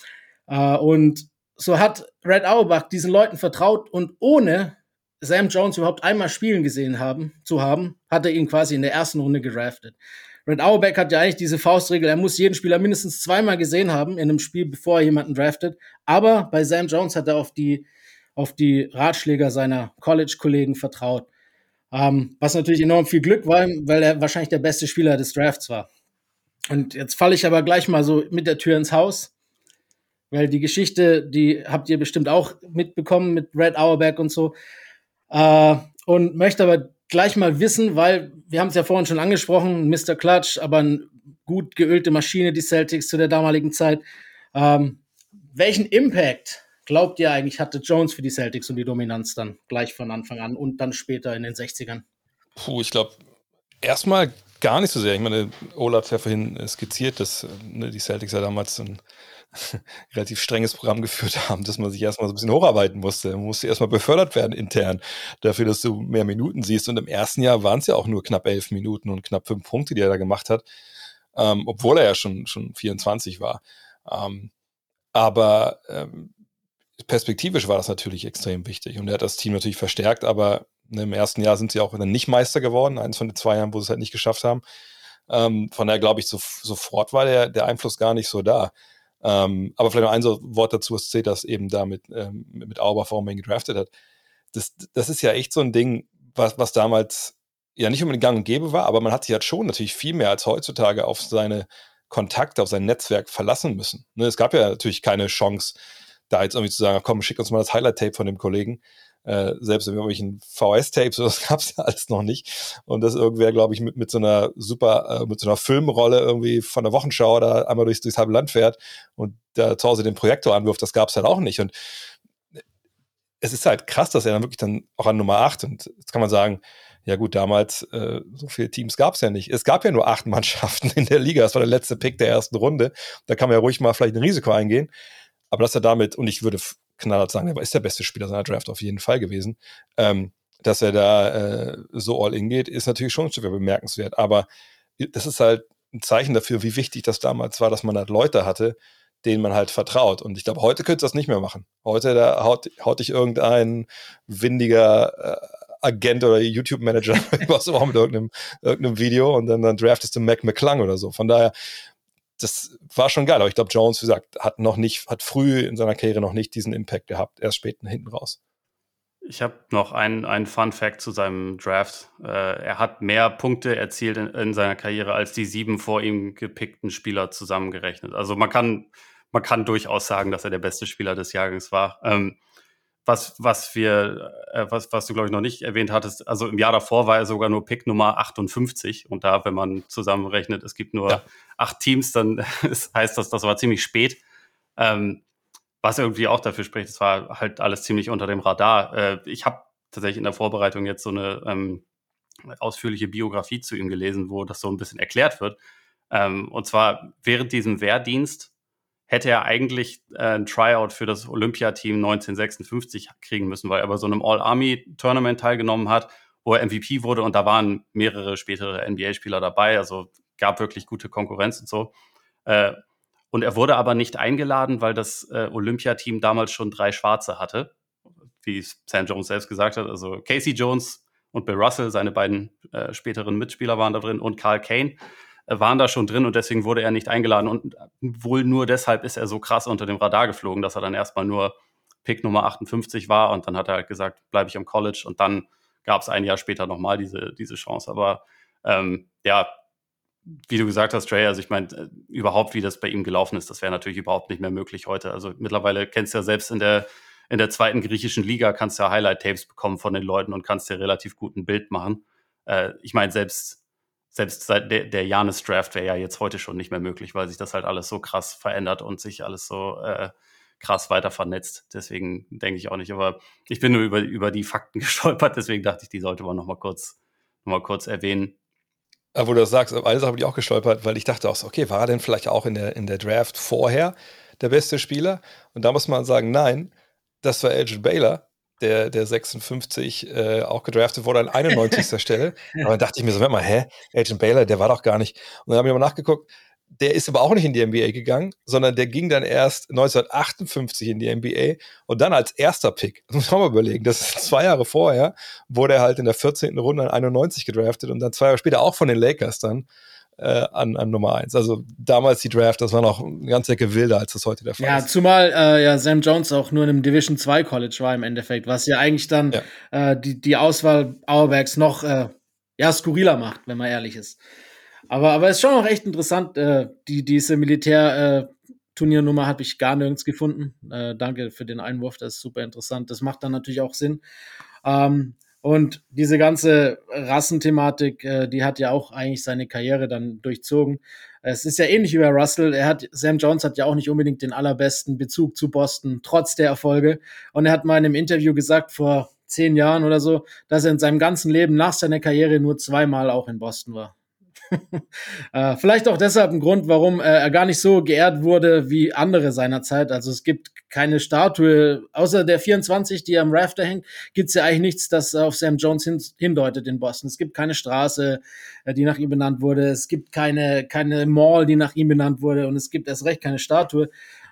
Äh, und so hat Red Auerbach diesen Leuten vertraut und ohne Sam Jones überhaupt einmal spielen gesehen haben, zu haben, hat er ihn quasi in der ersten Runde gedraftet. Red Auerbach hat ja eigentlich diese Faustregel, er muss jeden Spieler mindestens zweimal gesehen haben in einem Spiel, bevor er jemanden draftet. Aber bei Sam Jones hat er auf die auf die Ratschläger seiner College-Kollegen vertraut. Ähm, was natürlich enorm viel Glück war, weil er wahrscheinlich der beste Spieler des Drafts war. Und jetzt falle ich aber gleich mal so mit der Tür ins Haus, weil die Geschichte, die habt ihr bestimmt auch mitbekommen mit Red Auerbach und so. Äh, und möchte aber gleich mal wissen, weil wir haben es ja vorhin schon angesprochen, Mr. Clutch, aber eine gut geölte Maschine, die Celtics zu der damaligen Zeit. Ähm, welchen Impact glaubt ihr eigentlich hatte Jones für die Celtics und die Dominanz dann gleich von Anfang an und dann später in den 60ern? Puh, ich glaube, erstmal gar nicht so sehr. Ich meine, Ola hat ja vorhin skizziert, dass ne, die Celtics ja damals ein *laughs* relativ strenges Programm geführt haben, dass man sich erstmal so ein bisschen hocharbeiten musste. Man musste erstmal befördert werden intern, dafür, dass du mehr Minuten siehst. Und im ersten Jahr waren es ja auch nur knapp elf Minuten und knapp fünf Punkte, die er da gemacht hat, ähm, obwohl er ja schon, schon 24 war. Ähm, aber ähm, perspektivisch war das natürlich extrem wichtig und er hat das Team natürlich verstärkt, aber ne, im ersten Jahr sind sie auch dann nicht Meister geworden, eines von den zwei Jahren, wo sie es halt nicht geschafft haben. Ähm, von daher glaube ich, so, sofort war der, der Einfluss gar nicht so da. Ähm, aber vielleicht noch ein so Wort dazu, was das eben da mit, ähm, mit ihn gedraftet hat. Das, das ist ja echt so ein Ding, was, was damals ja nicht unbedingt gang und gäbe war, aber man hat sich halt schon natürlich viel mehr als heutzutage auf seine Kontakte, auf sein Netzwerk verlassen müssen. Ne, es gab ja natürlich keine Chance, da jetzt irgendwie zu sagen, komm, schick uns mal das Highlight-Tape von dem Kollegen. Äh, selbst in irgendwelchen VS-Tapes, das *laughs* gab es ja alles noch nicht. Und das irgendwer, glaube ich, mit, mit so einer super, äh, mit so einer Filmrolle irgendwie von der Wochenschau da einmal durchs, durchs halbe Land fährt und da zu Hause den Projektor anwirft, das gab es halt auch nicht. Und es ist halt krass, dass er dann wirklich dann auch an Nummer 8 und jetzt kann man sagen, ja gut, damals äh, so viele Teams gab es ja nicht. Es gab ja nur acht Mannschaften *laughs* in der Liga. Das war der letzte Pick der ersten Runde. Da kann man ja ruhig mal vielleicht ein Risiko eingehen. Aber dass er damit, und ich würde knallhart sagen, er ist der beste Spieler seiner Draft auf jeden Fall gewesen, ähm, dass er da äh, so all in geht, ist natürlich schon schon bemerkenswert. Aber das ist halt ein Zeichen dafür, wie wichtig das damals war, dass man halt Leute hatte, denen man halt vertraut. Und ich glaube, heute könnte das nicht mehr machen. Heute da haut, haut dich irgendein windiger äh, Agent oder YouTube-Manager *laughs* was auch mit irgendeinem, irgendeinem Video und dann, dann draftest du Mac McClung oder so. Von daher, das war schon geil. Aber ich glaube, Jones, wie gesagt, hat noch nicht, hat früh in seiner Karriere noch nicht diesen Impact gehabt, erst später hinten raus. Ich habe noch einen, einen Fun Fact zu seinem Draft. Äh, er hat mehr Punkte erzielt in, in, seiner Karriere als die sieben vor ihm gepickten Spieler zusammengerechnet. Also man kann, man kann durchaus sagen, dass er der beste Spieler des Jahrgangs war. Ähm, was, was wir, äh, was, was du, glaube ich, noch nicht erwähnt hattest, also im Jahr davor war er sogar nur Pick Nummer 58 und da, wenn man zusammenrechnet, es gibt nur ja. acht Teams, dann *laughs* heißt das, das war ziemlich spät. Ähm, was irgendwie auch dafür spricht, es war halt alles ziemlich unter dem Radar. Äh, ich habe tatsächlich in der Vorbereitung jetzt so eine ähm, ausführliche Biografie zu ihm gelesen, wo das so ein bisschen erklärt wird. Ähm, und zwar während diesem Wehrdienst hätte er eigentlich äh, ein Tryout für das Olympiateam 1956 kriegen müssen, weil er bei so einem All-Army-Tournament teilgenommen hat, wo er MVP wurde und da waren mehrere spätere NBA-Spieler dabei, also gab wirklich gute Konkurrenz und so. Äh, und er wurde aber nicht eingeladen, weil das äh, Olympiateam damals schon drei Schwarze hatte, wie Sam Jones selbst gesagt hat. Also Casey Jones und Bill Russell, seine beiden späteren Mitspieler waren da drin und Carl Kane. Waren da schon drin und deswegen wurde er nicht eingeladen. Und wohl nur deshalb ist er so krass unter dem Radar geflogen, dass er dann erstmal nur Pick Nummer 58 war und dann hat er halt gesagt, bleibe ich am College und dann gab es ein Jahr später nochmal diese, diese Chance. Aber ähm, ja, wie du gesagt hast, Trey, also ich meine, äh, überhaupt, wie das bei ihm gelaufen ist, das wäre natürlich überhaupt nicht mehr möglich heute. Also mittlerweile kennst du ja selbst in der, in der zweiten griechischen Liga, kannst du ja Highlight-Tapes bekommen von den Leuten und kannst dir relativ gut ein Bild machen. Äh, ich meine, selbst selbst seit der, der Janis-Draft wäre ja jetzt heute schon nicht mehr möglich, weil sich das halt alles so krass verändert und sich alles so äh, krass weiter vernetzt. Deswegen denke ich auch nicht. Aber ich bin nur über, über die Fakten *laughs* gestolpert, deswegen dachte ich, die sollte man noch mal kurz, noch mal kurz erwähnen. Aber wo du das sagst, eine Sache habe ich auch gestolpert, weil ich dachte auch so, okay, war er denn vielleicht auch in der, in der Draft vorher der beste Spieler? Und da muss man sagen, nein, das war Elgin Baylor, der, der 56 äh, auch gedraftet wurde an 91. *laughs* Stelle. Aber dann dachte ich mir so, warte mal, hä? Agent Baylor, der war doch gar nicht. Und dann habe ich mal nachgeguckt, der ist aber auch nicht in die NBA gegangen, sondern der ging dann erst 1958 in die NBA und dann als erster Pick. Das *laughs* muss man mal überlegen. Das ist zwei Jahre vorher, wurde er halt in der 14. Runde an 91 gedraftet und dann zwei Jahre später auch von den Lakers dann äh, an, an Nummer eins. Also damals die Draft, das war noch eine ganze Ecke wilder, als das heute der Fall ja, ist. Zumal äh, ja Sam Jones auch nur in einem Division 2 College war im Endeffekt, was ja eigentlich dann ja. Äh, die, die Auswahl Auerbachs noch äh, ja, skurriler macht, wenn man ehrlich ist. Aber, aber es ist schon auch echt interessant, äh, die, diese Militär-Turniernummer habe ich gar nirgends gefunden. Äh, danke für den Einwurf, das ist super interessant. Das macht dann natürlich auch Sinn. Ähm, und diese ganze Rassenthematik, äh, die hat ja auch eigentlich seine Karriere dann durchzogen. Es ist ja ähnlich wie bei Russell. Er hat, Sam Jones hat ja auch nicht unbedingt den allerbesten Bezug zu Boston, trotz der Erfolge. Und er hat mal in einem Interview gesagt, vor zehn Jahren oder so, dass er in seinem ganzen Leben nach seiner Karriere nur zweimal auch in Boston war. *laughs* äh, vielleicht auch deshalb ein Grund, warum äh, er gar nicht so geehrt wurde wie andere seiner Zeit. Also es gibt keine Statue, außer der 24, die am Rafter hängt, gibt es ja eigentlich nichts, das auf Sam Jones hin, hindeutet in Boston. Es gibt keine Straße, äh, die nach ihm benannt wurde. Es gibt keine, keine Mall, die nach ihm benannt wurde. Und es gibt erst recht keine Statue.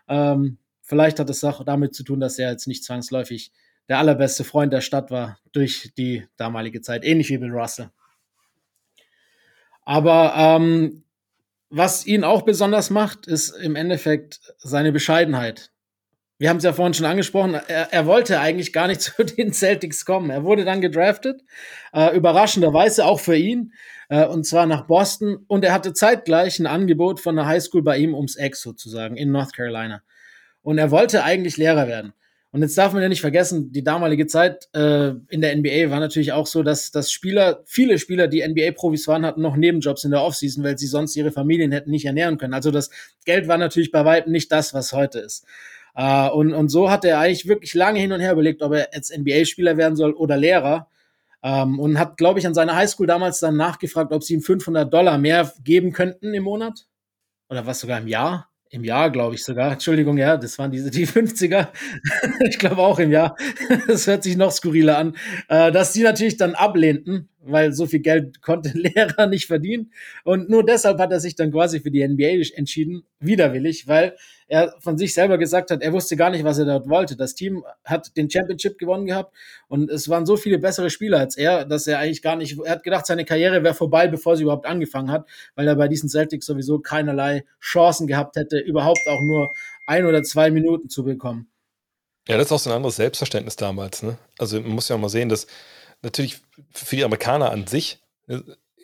Ähm, vielleicht hat es auch damit zu tun, dass er jetzt nicht zwangsläufig der allerbeste Freund der Stadt war durch die damalige Zeit, ähnlich wie Bill Russell. Aber ähm, was ihn auch besonders macht, ist im Endeffekt seine Bescheidenheit. Wir haben es ja vorhin schon angesprochen, er, er, wollte eigentlich gar nicht *laughs* zu den Celtics kommen. Er wurde dann gedraftet, äh, überraschenderweise auch für ihn, äh, und zwar nach Boston. Und er hatte zeitgleich ein Angebot von einer Highschool bei ihm ums Eck sozusagen in North Carolina. Und er wollte eigentlich Lehrer werden. Und jetzt darf man ja nicht vergessen, die damalige Zeit äh, in der NBA war natürlich auch so, dass, dass Spieler, viele Spieler, die NBA-Profis waren, hatten noch Nebenjobs in der Offseason, weil sie sonst ihre Familien hätten nicht ernähren können. Also das Geld war natürlich bei weitem nicht das, was heute ist. Äh, und, und so hat er eigentlich wirklich lange hin und her überlegt, ob er jetzt NBA-Spieler werden soll oder Lehrer. Ähm, und hat, glaube ich, an seiner Highschool damals dann nachgefragt, ob sie ihm 500 Dollar mehr geben könnten im Monat. Oder was sogar im Jahr. Im Jahr, glaube ich sogar. Entschuldigung, ja, das waren diese die *laughs* 50er. ich glaube auch im Jahr. *laughs* das hört sich noch skurriler an. Äh, dass die natürlich dann ablehnten, weil so viel Geld konnte *laughs* Lehrer nicht verdienen. Und nur deshalb hat er sich dann quasi für die NBA entschieden, widerwillig, weil er von sich selber gesagt hat, er wusste gar nicht, was er dort wollte. Das Team hat den Championship gewonnen gehabt und es waren so viele bessere Spieler als er, dass er eigentlich gar nicht, er hat gedacht, seine Karriere wäre vorbei, bevor sie überhaupt angefangen hat, weil er bei diesen Celtics sowieso keinerlei Chancen gehabt hätte, überhaupt auch nur ein oder zwei Minuten zu bekommen. Ja, das ist auch so ein anderes Selbstverständnis damals. Ne? Also man muss ja auch mal sehen, dass natürlich für die Amerikaner an sich,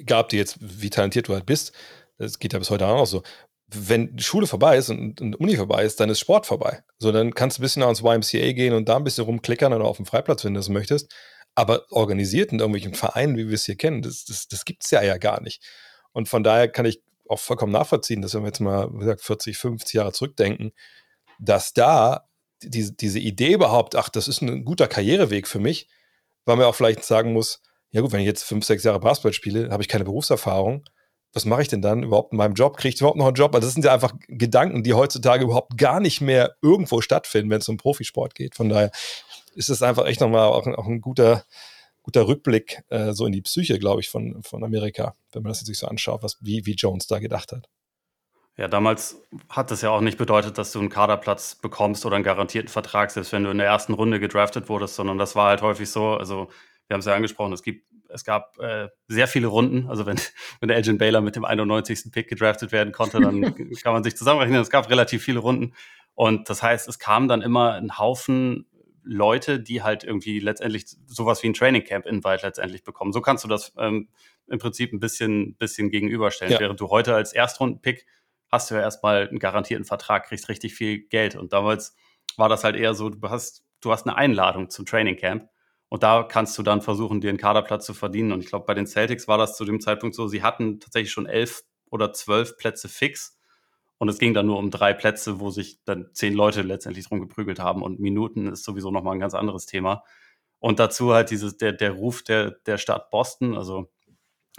gab die jetzt, wie talentiert du halt bist, das geht ja bis heute auch noch so, wenn die Schule vorbei ist und, und Uni vorbei ist, dann ist Sport vorbei. So, dann kannst du ein bisschen ans YMCA gehen und da ein bisschen rumklickern oder auf dem Freiplatz, wenn du das möchtest. Aber organisiert in irgendwelchen Vereinen, wie wir es hier kennen, das, das, das gibt es ja ja gar nicht. Und von daher kann ich auch vollkommen nachvollziehen, dass wenn wir jetzt mal, wie gesagt, 40, 50 Jahre zurückdenken, dass da diese, diese Idee überhaupt, ach, das ist ein guter Karriereweg für mich, weil man auch vielleicht sagen muss, ja gut, wenn ich jetzt fünf, sechs Jahre Basketball spiele, habe ich keine Berufserfahrung. Was mache ich denn dann überhaupt in meinem Job? Kriege ich überhaupt noch einen Job? Also das sind ja einfach Gedanken, die heutzutage überhaupt gar nicht mehr irgendwo stattfinden, wenn es um Profisport geht. Von daher ist es einfach echt nochmal auch, auch ein guter, guter Rückblick äh, so in die Psyche, glaube ich, von, von Amerika, wenn man das sich so anschaut, was, wie, wie Jones da gedacht hat. Ja, damals hat das ja auch nicht bedeutet, dass du einen Kaderplatz bekommst oder einen garantierten Vertrag, selbst wenn du in der ersten Runde gedraftet wurdest, sondern das war halt häufig so, also wir haben es ja angesprochen, es gibt, es gab äh, sehr viele Runden. Also wenn, *laughs* wenn der Elgin Baylor mit dem 91. Pick gedraftet werden konnte, dann *laughs* kann man sich zusammenrechnen. Es gab relativ viele Runden. Und das heißt, es kam dann immer ein Haufen Leute, die halt irgendwie letztendlich sowas wie ein Training Camp Invite letztendlich bekommen. So kannst du das ähm, im Prinzip ein bisschen, bisschen gegenüberstellen. Ja. Während du heute als Erstrundenpick hast du ja erstmal einen garantierten Vertrag, kriegst richtig viel Geld. Und damals war das halt eher so, du hast, du hast eine Einladung zum Training Camp. Und da kannst du dann versuchen, dir einen Kaderplatz zu verdienen. Und ich glaube, bei den Celtics war das zu dem Zeitpunkt so, sie hatten tatsächlich schon elf oder zwölf Plätze fix. Und es ging dann nur um drei Plätze, wo sich dann zehn Leute letztendlich drum geprügelt haben. Und Minuten ist sowieso nochmal ein ganz anderes Thema. Und dazu halt dieses, der, der Ruf der, der Stadt Boston. Also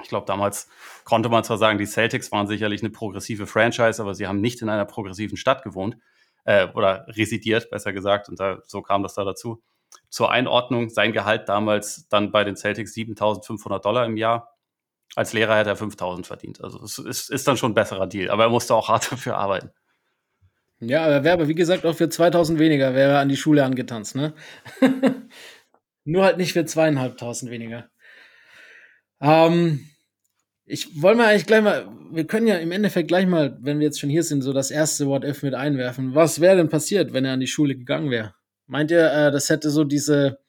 ich glaube, damals konnte man zwar sagen, die Celtics waren sicherlich eine progressive Franchise, aber sie haben nicht in einer progressiven Stadt gewohnt äh, oder residiert, besser gesagt. Und da, so kam das da dazu. Zur Einordnung, sein Gehalt damals dann bei den Celtics 7500 Dollar im Jahr. Als Lehrer hätte er 5000 verdient. Also es ist, ist dann schon ein besserer Deal, aber er musste auch hart *laughs* dafür arbeiten. Ja, er wäre aber wie gesagt auch für 2000 weniger wäre er an die Schule angetanzt, ne? *laughs* Nur halt nicht für zweieinhalbtausend weniger. Ähm, Ich wollte mal eigentlich gleich mal, wir können ja im Endeffekt gleich mal, wenn wir jetzt schon hier sind, so das erste What If mit einwerfen. Was wäre denn passiert, wenn er an die Schule gegangen wäre? Meint ihr, äh, das hätte so diese,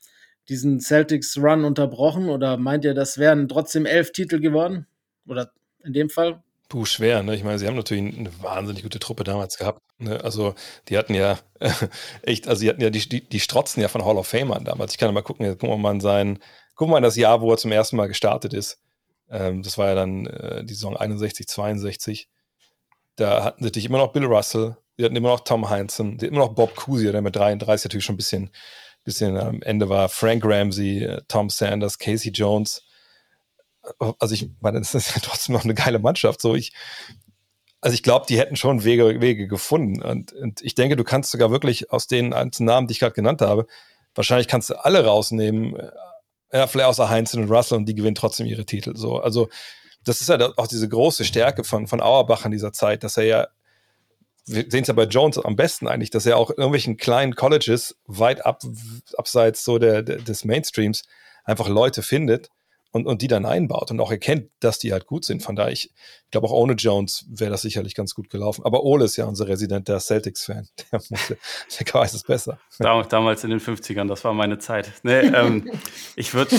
diesen Celtics Run unterbrochen oder meint ihr, das wären trotzdem elf Titel geworden? Oder in dem Fall? Puh, schwer, ne? Ich meine, sie haben natürlich eine wahnsinnig gute Truppe damals gehabt. Ne? Also, die hatten ja äh, *laughs* echt, also, die hatten ja, die, die, die strotzen ja von Hall of Famern damals. Ich kann ja mal gucken, gucken wir mal in sein, wir mal das Jahr, wo er zum ersten Mal gestartet ist. Ähm, das war ja dann äh, die Saison 61, 62. Da hatten sie natürlich immer noch Bill Russell, die hatten immer noch Tom Heinzen, hatten immer noch Bob Cousy, der mit 33 natürlich schon ein bisschen, bisschen am Ende war. Frank Ramsey, äh, Tom Sanders, Casey Jones. Also ich meine, das ist ja trotzdem noch eine geile Mannschaft. So ich, also ich glaube, die hätten schon Wege, Wege gefunden. Und, und ich denke, du kannst sogar wirklich aus den einzelnen Namen, die ich gerade genannt habe, wahrscheinlich kannst du alle rausnehmen, äh, ja, vielleicht außer Heinz und Russell und die gewinnen trotzdem ihre Titel. So, also das ist ja halt auch diese große Stärke von, von Auerbach in dieser Zeit, dass er ja, wir sehen es ja bei Jones am besten eigentlich, dass er auch in irgendwelchen kleinen Colleges weit ab, abseits so der, der, des Mainstreams einfach Leute findet und, und die dann einbaut und auch erkennt, dass die halt gut sind. Von daher, ich, ich glaube, auch ohne Jones wäre das sicherlich ganz gut gelaufen. Aber Ole ist ja unser Resident, der Celtics-Fan. *laughs* Der, der weiß es besser. Damals in den 50ern, das war meine Zeit. Nee, ähm, ich würde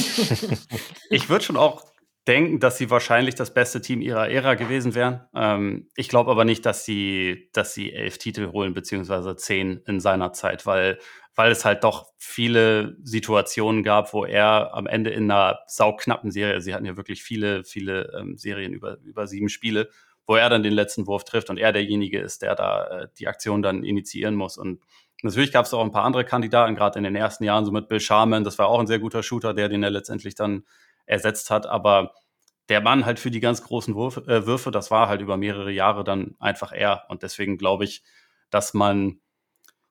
ich würd schon auch denken, dass sie wahrscheinlich das beste Team ihrer Ära gewesen wären. Ähm, ich glaube aber nicht, dass sie, dass sie elf Titel holen, beziehungsweise zehn in seiner Zeit, weil weil es halt doch viele Situationen gab, wo er am Ende in einer sauknappen Serie, sie hatten ja wirklich viele, viele ähm, Serien über, über sieben Spiele, wo er dann den letzten Wurf trifft und er derjenige ist, der da äh, die Aktion dann initiieren muss. Und natürlich gab es auch ein paar andere Kandidaten, gerade in den ersten Jahren, so mit Bill Sharman, das war auch ein sehr guter Shooter, der den er letztendlich dann ersetzt hat, aber der Mann halt für die ganz großen Wurf, äh, Würfe, das war halt über mehrere Jahre dann einfach er. Und deswegen glaube ich, dass man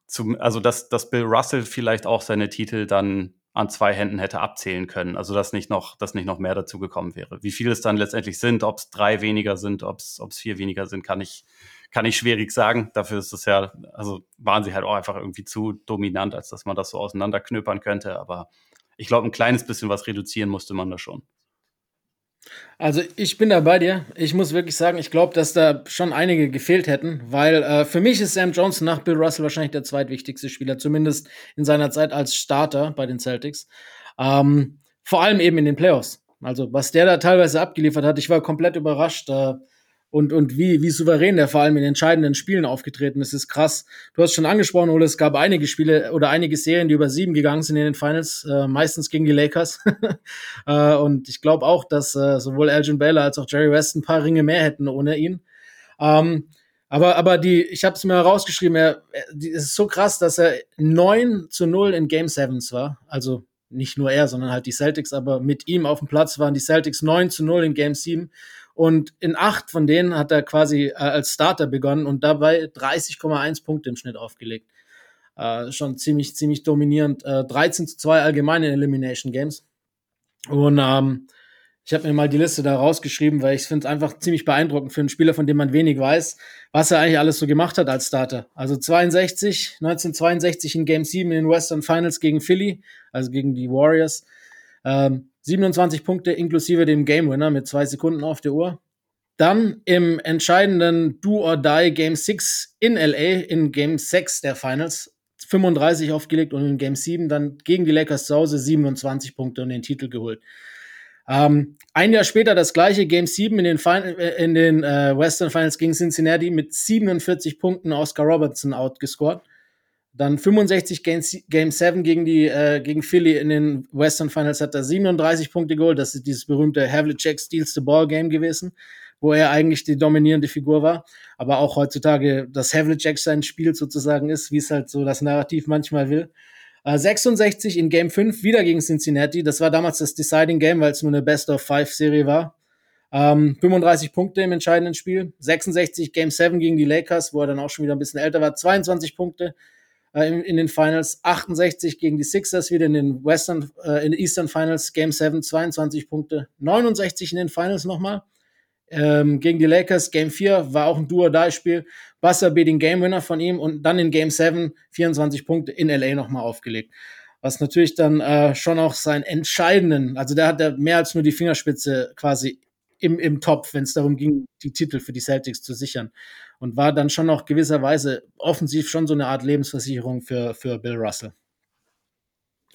zum, also dass, dass Bill Russell vielleicht auch seine Titel dann an zwei Händen hätte abzählen können. Also dass nicht noch, dass nicht noch mehr dazu gekommen wäre. Wie viele es dann letztendlich sind, ob es drei weniger sind, ob es vier weniger sind, kann ich, kann ich schwierig sagen. Dafür ist es ja, also waren sie halt auch einfach irgendwie zu dominant, als dass man das so auseinanderknöpern könnte. Aber ich glaube, ein kleines bisschen was reduzieren musste man da schon. Also ich bin da bei dir. Ich muss wirklich sagen, ich glaube, dass da schon einige gefehlt hätten, weil äh, für mich ist Sam Johnson nach Bill Russell wahrscheinlich der zweitwichtigste Spieler, zumindest in seiner Zeit als Starter bei den Celtics. Ähm, vor allem eben in den Playoffs. Also was der da teilweise abgeliefert hat, ich war komplett überrascht. Äh, und, und wie, wie souverän der vor allem in entscheidenden Spielen aufgetreten ist, ist krass. Du hast schon angesprochen, Ole, es gab einige Spiele oder einige Serien, die über sieben gegangen sind in den Finals, äh, meistens gegen die Lakers. *laughs* äh, und ich glaube auch, dass äh, sowohl Elgin Baylor als auch Jerry West ein paar Ringe mehr hätten ohne ihn. Ähm, aber, aber die, ich habe es mir herausgeschrieben, er, es ist so krass, dass er 9 zu 0 in Game Sevens war. Also nicht nur er, sondern halt die Celtics, aber mit ihm auf dem Platz waren die Celtics 9 zu 0 in Game 7 und in acht von denen hat er quasi äh, als Starter begonnen und dabei 30,1 Punkte im Schnitt aufgelegt. Äh, schon ziemlich, ziemlich dominierend. Äh, 13 zu 2 allgemeine Elimination Games. Und ähm, ich habe mir mal die Liste da rausgeschrieben, weil ich finde es einfach ziemlich beeindruckend für einen Spieler, von dem man wenig weiß, was er eigentlich alles so gemacht hat als Starter. Also 62, 1962 in Game 7 in den Western Finals gegen Philly, also gegen die Warriors. Ähm, 27 Punkte inklusive dem Game Winner mit zwei Sekunden auf der Uhr. Dann im entscheidenden Do or Die Game 6 in LA, in Game 6 der Finals, 35 aufgelegt und in Game 7 dann gegen die Lakers zu Hause 27 Punkte und den Titel geholt. Ähm, ein Jahr später das gleiche Game 7 in den, Final, äh, in den äh, Western Finals gegen Cincinnati mit 47 Punkten Oscar Robertson outgescored. Dann 65 Game, Game 7 gegen die äh, gegen Philly in den Western Finals hat er 37 Punkte geholt. Das ist dieses berühmte Havlicek Steals the Ball Game gewesen, wo er eigentlich die dominierende Figur war. Aber auch heutzutage das Havlicek sein Spiel sozusagen ist, wie es halt so das Narrativ manchmal will. Äh, 66 in Game 5 wieder gegen Cincinnati. Das war damals das Deciding Game, weil es nur eine Best of Five Serie war. Ähm, 35 Punkte im entscheidenden Spiel. 66 Game 7 gegen die Lakers, wo er dann auch schon wieder ein bisschen älter war. 22 Punkte in, in, den Finals, 68 gegen die Sixers, wieder in den Western, äh, in den Eastern Finals, Game 7, 22 Punkte, 69 in den Finals nochmal. Ähm, gegen die Lakers, Game 4 war auch ein Do-or-Die-Spiel. Buzzer Beating Game Winner von ihm und dann in Game 7 24 Punkte in LA nochmal aufgelegt. Was natürlich dann äh, schon auch seinen entscheidenden, also der hat ja mehr als nur die Fingerspitze quasi im, im Topf, wenn es darum ging, die Titel für die Celtics zu sichern. Und war dann schon noch gewisserweise offensiv schon so eine Art Lebensversicherung für, für Bill Russell.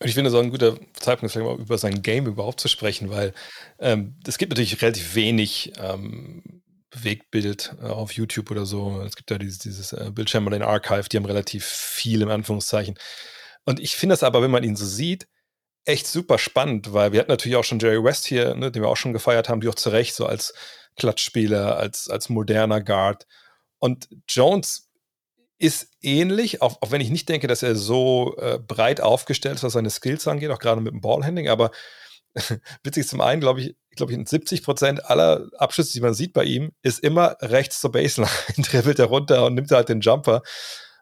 Ich finde, auch ein guter Zeitpunkt, vielleicht über sein Game überhaupt zu sprechen, weil ähm, es gibt natürlich relativ wenig ähm, Bewegtbild äh, auf YouTube oder so. Es gibt ja dieses, dieses äh, Bill Chamberlain Archive, die haben relativ viel im Anführungszeichen. Und ich finde das aber, wenn man ihn so sieht, echt super spannend, weil wir hatten natürlich auch schon Jerry West hier, ne, den wir auch schon gefeiert haben, die auch zu Recht so als Klatschspieler, als, als moderner Guard. Und Jones ist ähnlich, auch, auch wenn ich nicht denke, dass er so äh, breit aufgestellt ist, was seine Skills angeht, auch gerade mit dem Ballhandling, aber *laughs* witzig zum einen, glaube ich, ich glaube, 70 Prozent aller Abschlüsse, die man sieht bei ihm, ist immer rechts zur Baseline, *laughs* dribbelt er runter und nimmt halt den Jumper.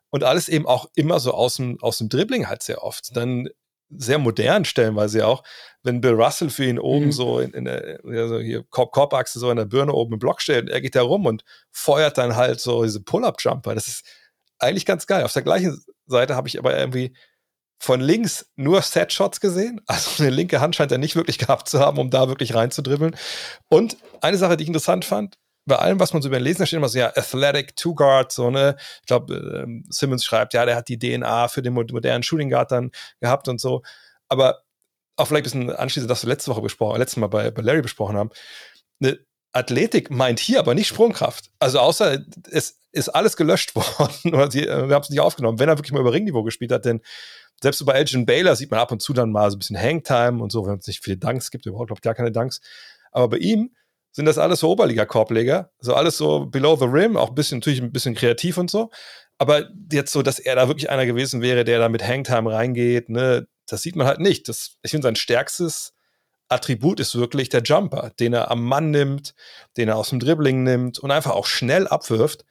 Und alles eben auch immer so aus dem, aus dem Dribbling halt sehr oft. Dann sehr modern stellenweise auch, wenn Bill Russell für ihn oben mhm. so in, in der also hier Korb-Korb-Achse so in der Birne oben im Block steht, er geht da rum und feuert dann halt so diese Pull-Up-Jumper. Das ist eigentlich ganz geil. Auf der gleichen Seite habe ich aber irgendwie von links nur Set-Shots gesehen. *laughs* Also eine linke Hand scheint er nicht wirklich gehabt zu haben, um da wirklich reinzudribbeln. Und eine Sache, die ich interessant fand, bei allem, was man so über den Lesen, steht immer so, ja, Athletic Two Guard, so, ne, ich glaube, ähm, Simmons schreibt, ja, der hat die DNA für den modernen Shooting Guard dann gehabt und so. Aber auch vielleicht ein bisschen anschließend, das wir letzte Woche besprochen, letztes Mal bei, bei Larry besprochen haben, eine Athletik meint hier aber nicht Sprungkraft. Also außer es ist alles gelöscht *laughs* worden. Oder sie, äh, wir haben es nicht aufgenommen, wenn er wirklich mal über Ringniveau gespielt hat, denn selbst bei Elgin Baylor sieht man ab und zu dann mal so ein bisschen Hangtime und so, wenn es nicht viele Dunks gibt, überhaupt glaube gar keine Dunks. Aber bei ihm sind das alles so Oberliga-Korbleger, so alles so below the rim, auch ein bisschen, natürlich ein bisschen kreativ und so. Aber jetzt so, dass er da wirklich einer gewesen wäre, der da mit Hangtime reingeht, ne, das sieht man halt nicht. Das, ich finde, sein stärkstes Attribut ist wirklich der Jumper, den er am Mann nimmt, den er aus dem Dribbling nimmt und einfach auch schnell abwirft.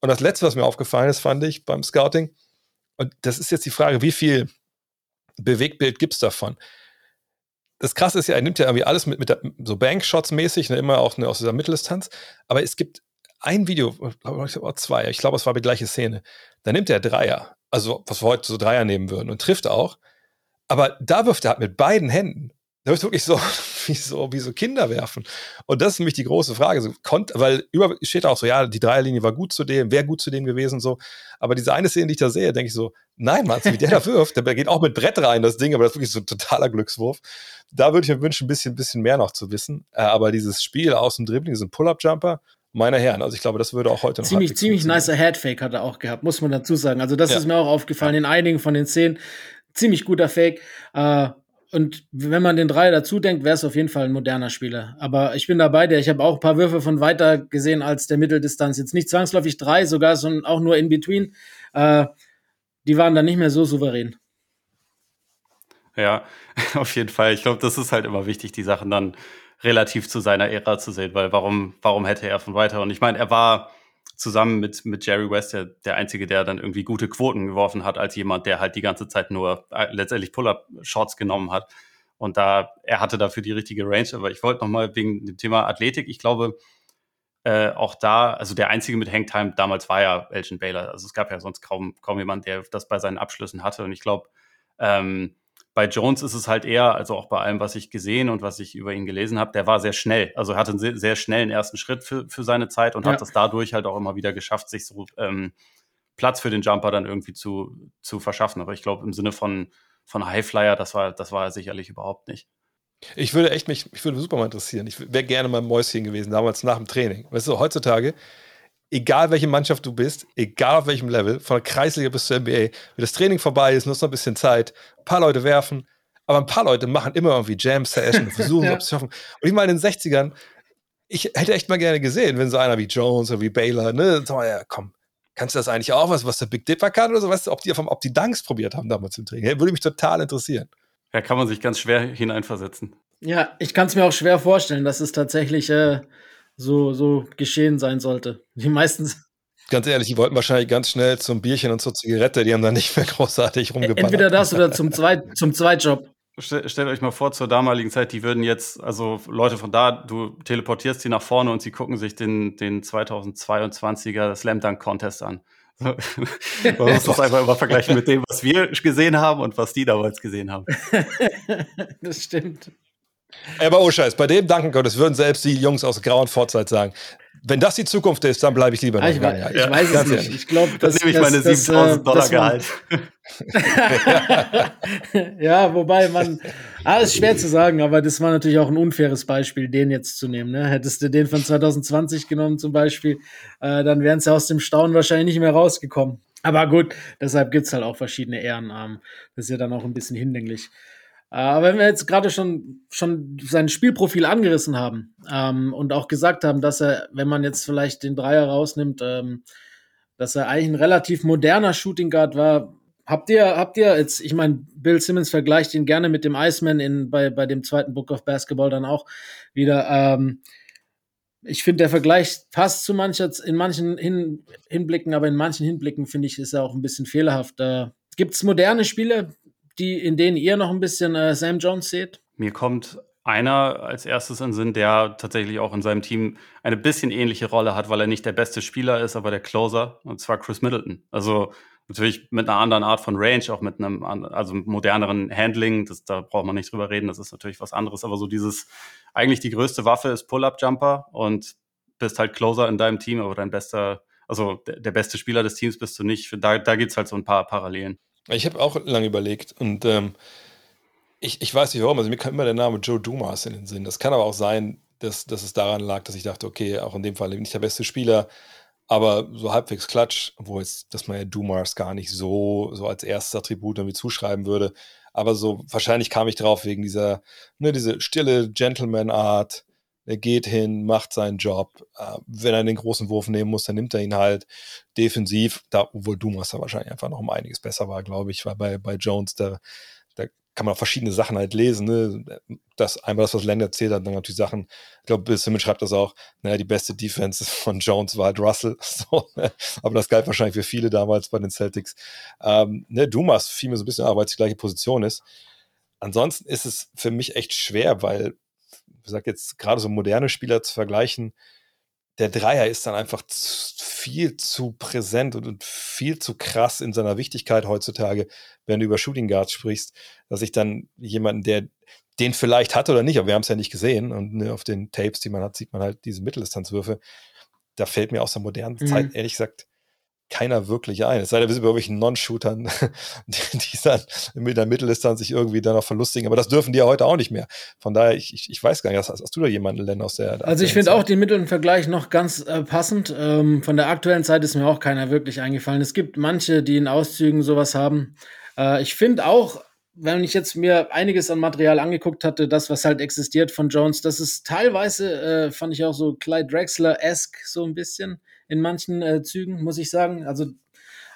Und das Letzte, was mir aufgefallen ist, fand ich beim Scouting, und das ist jetzt die Frage, wie viel Bewegtbild gibt es davon? Das Krasse ist ja, er nimmt ja irgendwie alles mit, mit der, so Bankshots mäßig, ne, immer auch ne, aus dieser Mitteldistanz. Aber es gibt ein Video, oder zwei, ich glaube, es war die gleiche Szene. Da nimmt er Dreier, also was wir heute so Dreier nehmen würden und trifft auch. Aber da wirft er halt mit beiden Händen. Da ist wirklich so *laughs* wie, so, wie so Kinder werfen. Und das ist nämlich die große Frage. So, konnt, weil über steht auch so, ja, die Dreierlinie war gut zu dem, wäre gut zu dem gewesen, so. Aber diese eine Szene, die ich da sehe, denke ich so, nein, Mann, wie der da *laughs* wirft, der geht auch mit Brett rein, das Ding, aber das ist wirklich so ein totaler Glückswurf. Da würde ich mir wünschen, ein bisschen, bisschen mehr noch zu wissen. Äh, aber dieses Spiel aus dem Dribbling, diesen Pull-Up-Jumper, meine Herren, also ich glaube, das würde auch heute noch Ziemlich, ziemlich nicer Headfake hat er auch gehabt, muss man dazu sagen. Also das ja. ist mir auch aufgefallen in einigen von den Szenen. Ziemlich guter Fake. Äh, und wenn man den drei dazu denkt, wäre es auf jeden Fall ein moderner Spieler. Aber ich bin dabei, der. Ich habe auch ein paar Würfe von weiter gesehen als der Mitteldistanz. Jetzt nicht zwangsläufig drei, sogar, sondern auch nur in between. Äh, die waren dann nicht mehr so souverän. Ja, *laughs* auf jeden Fall. Ich glaube, das ist halt immer wichtig, die Sachen dann relativ zu seiner Ära zu sehen, weil warum, warum hätte er von weiter? Und ich meine, er war zusammen mit, mit Jerry West der, der Einzige, der dann irgendwie gute Quoten geworfen hat, als jemand, der halt die ganze Zeit nur äh, letztendlich Pull-Up-Shots genommen hat. Und da, er hatte dafür die richtige Range. Aber ich wollte nochmal wegen dem Thema Athletik, ich glaube, äh, auch da, also der einzige mit Hangtime damals war ja Elgin Baylor. Also es gab ja sonst kaum, kaum jemand, der das bei seinen Abschlüssen hatte. Und ich glaube, ähm, bei Jones ist es halt eher, also auch bei allem, was ich gesehen und was ich über ihn gelesen habe, der war sehr schnell. Also hatte einen sehr, sehr schnellen ersten Schritt für, für seine Zeit und ja. hat das dadurch halt auch immer wieder geschafft, sich so ähm, Platz für den Jumper dann irgendwie zu, zu verschaffen. Aber ich glaube, im Sinne von, von Highflyer, das war, das war er sicherlich überhaupt nicht. Ich würde echt mich, ich würde super mal interessieren. Ich wäre gerne mal ein Mäuschen gewesen, damals nach dem Training. Weißt du, heutzutage, egal welche Mannschaft du bist, egal auf welchem Level, von der Kreisliga bis zur NBA, wenn das Training vorbei ist, nutzt noch ein bisschen Zeit, ein paar Leute werfen, aber ein paar Leute machen immer irgendwie Jam-Session, versuchen *laughs* ja. es zu schaffen. Und ich meine, in den 60ern, ich hätte echt mal gerne gesehen, wenn so einer wie Jones oder wie Baylor, ne, sag mal, ja, komm, kannst du das eigentlich auch, was, was der Big Dipper kann oder so, weißt du, ob die, ob die Dunks probiert haben damals im Training? Würde mich total interessieren. Ja, kann man sich ganz schwer hineinversetzen. Ja, ich kann es mir auch schwer vorstellen, dass es tatsächlich äh, so, so geschehen sein sollte. Die meistens. Ganz ehrlich, die wollten wahrscheinlich ganz schnell zum Bierchen und zur Zigarette, die haben dann nicht mehr großartig rumgeballert. Entweder das oder zum, *laughs* Zweit, zum Zweitjob. Stellt euch mal vor, zur damaligen Zeit, die würden jetzt, also Leute von da, du teleportierst sie nach vorne und sie gucken sich den, den 2022er Slam Dunk Contest an. *laughs* Man muss das einfach immer vergleichen mit dem, was wir gesehen haben und was die damals gesehen haben. *laughs* das stimmt. Aber oh Scheiß, bei dem danken Gottes würden selbst die Jungs aus der grauen Vorzeit sagen, wenn das die Zukunft ist, dann bleibe ich lieber ah, ich, noch. Ich, weiß es nicht. Ich glaube, das nehme ich meine 7000 Dollar Gehalt. *laughs* ja, wobei man, ah, ist schwer zu sagen, aber das war natürlich auch ein unfaires Beispiel, den jetzt zu nehmen. Ne? Hättest du den von 2020 genommen zum Beispiel, äh, dann wären sie aus dem Staunen wahrscheinlich nicht mehr rausgekommen. Aber gut, deshalb gibt's halt auch verschiedene Ehrenarmen. Das ist ja dann auch ein bisschen hinlänglich. Äh, aber wenn wir jetzt gerade schon, schon sein Spielprofil angerissen haben ähm, und auch gesagt haben, dass er, wenn man jetzt vielleicht den Dreier rausnimmt, ähm, dass er eigentlich ein relativ moderner Shooting Guard war, Habt ihr, habt ihr jetzt, ich meine, Bill Simmons vergleicht ihn gerne mit dem Iceman in, bei, bei dem zweiten Book of Basketball dann auch wieder. Ähm, ich finde, der Vergleich passt zu mancher, in manchen Hin Hinblicken, aber in manchen Hinblicken finde ich, ist er auch ein bisschen fehlerhaft. Äh, Gibt es moderne Spiele, die, in denen ihr noch ein bisschen äh, Sam Jones seht? Mir kommt einer als erstes in Sinn, der tatsächlich auch in seinem Team eine bisschen ähnliche Rolle hat, weil er nicht der beste Spieler ist, aber der Closer, und zwar Chris Middleton. Also Natürlich mit einer anderen Art von Range, auch mit einem also moderneren Handling, das, da braucht man nicht drüber reden, das ist natürlich was anderes, aber so dieses, eigentlich die größte Waffe ist Pull-Up-Jumper und bist halt Closer in deinem Team, aber dein bester, also der, der beste Spieler des Teams bist du nicht. Da, da gibt es halt so ein paar Parallelen. Ich habe auch lange überlegt und ähm, ich, ich weiß nicht warum, also mir kam immer der Name Joe Dumas in den Sinn. Das kann aber auch sein, dass, dass es daran lag, dass ich dachte, okay, auch in dem Fall nicht der beste Spieler, aber so halbwegs klatsch, wo jetzt, dass man ja Dumars gar nicht so, so als erstes Attribut irgendwie zuschreiben würde. Aber so, wahrscheinlich kam ich drauf wegen dieser, ne, diese stille Gentleman-Art. Er geht hin, macht seinen Job. Äh, wenn er den großen Wurf nehmen muss, dann nimmt er ihn halt defensiv. Da, obwohl Dumas da wahrscheinlich einfach noch um einiges besser war, glaube ich, weil bei, bei Jones, da, kann man auch verschiedene Sachen halt lesen. Ne? Das einmal das, was Len erzählt hat, dann natürlich Sachen, ich glaube, Bill Simmons schreibt das auch, naja, die beste Defense *laughs* von Jones war halt Russell. *laughs* So, ne? Aber das galt wahrscheinlich für viele damals bei den Celtics. Ähm, ne, Dumas fiel mir so ein bisschen, weil es die gleiche Position ist. Ansonsten ist es für mich echt schwer, weil, wie gesagt, jetzt gerade so moderne Spieler zu vergleichen, der Dreier ist dann einfach viel zu präsent und viel zu krass in seiner Wichtigkeit heutzutage, wenn du über Shooting Guards sprichst, dass ich dann jemanden, der den vielleicht hat oder nicht, aber wir haben es ja nicht gesehen und ne, auf den Tapes, die man hat, sieht man halt diese Mitteldistanzwürfe. Da fällt mir aus der modernen mhm. Zeit ehrlich gesagt keiner wirklich ein. Es sei denn, wir sind bei irgendwelchen Non-Shootern, die, *laughs* die dann mit der Mitteldistanz sich irgendwie dann noch verlustigen. Aber das dürfen die ja heute auch nicht mehr. Von daher, ich, ich, ich weiß gar nicht, hast, hast du da jemanden, Len, aus der. Also, ich finde auch den Mittelvergleich noch ganz äh, passend. Ähm, von der aktuellen Zeit ist mir auch keiner wirklich eingefallen. Es gibt manche, die in Auszügen sowas haben. Äh, ich finde auch, wenn ich jetzt mir einiges an Material angeguckt hatte, das, was halt existiert von Jones, das ist teilweise, äh, fand ich auch so Clyde Drexler-esque, so ein bisschen in manchen äh, Zügen, muss ich sagen. Also,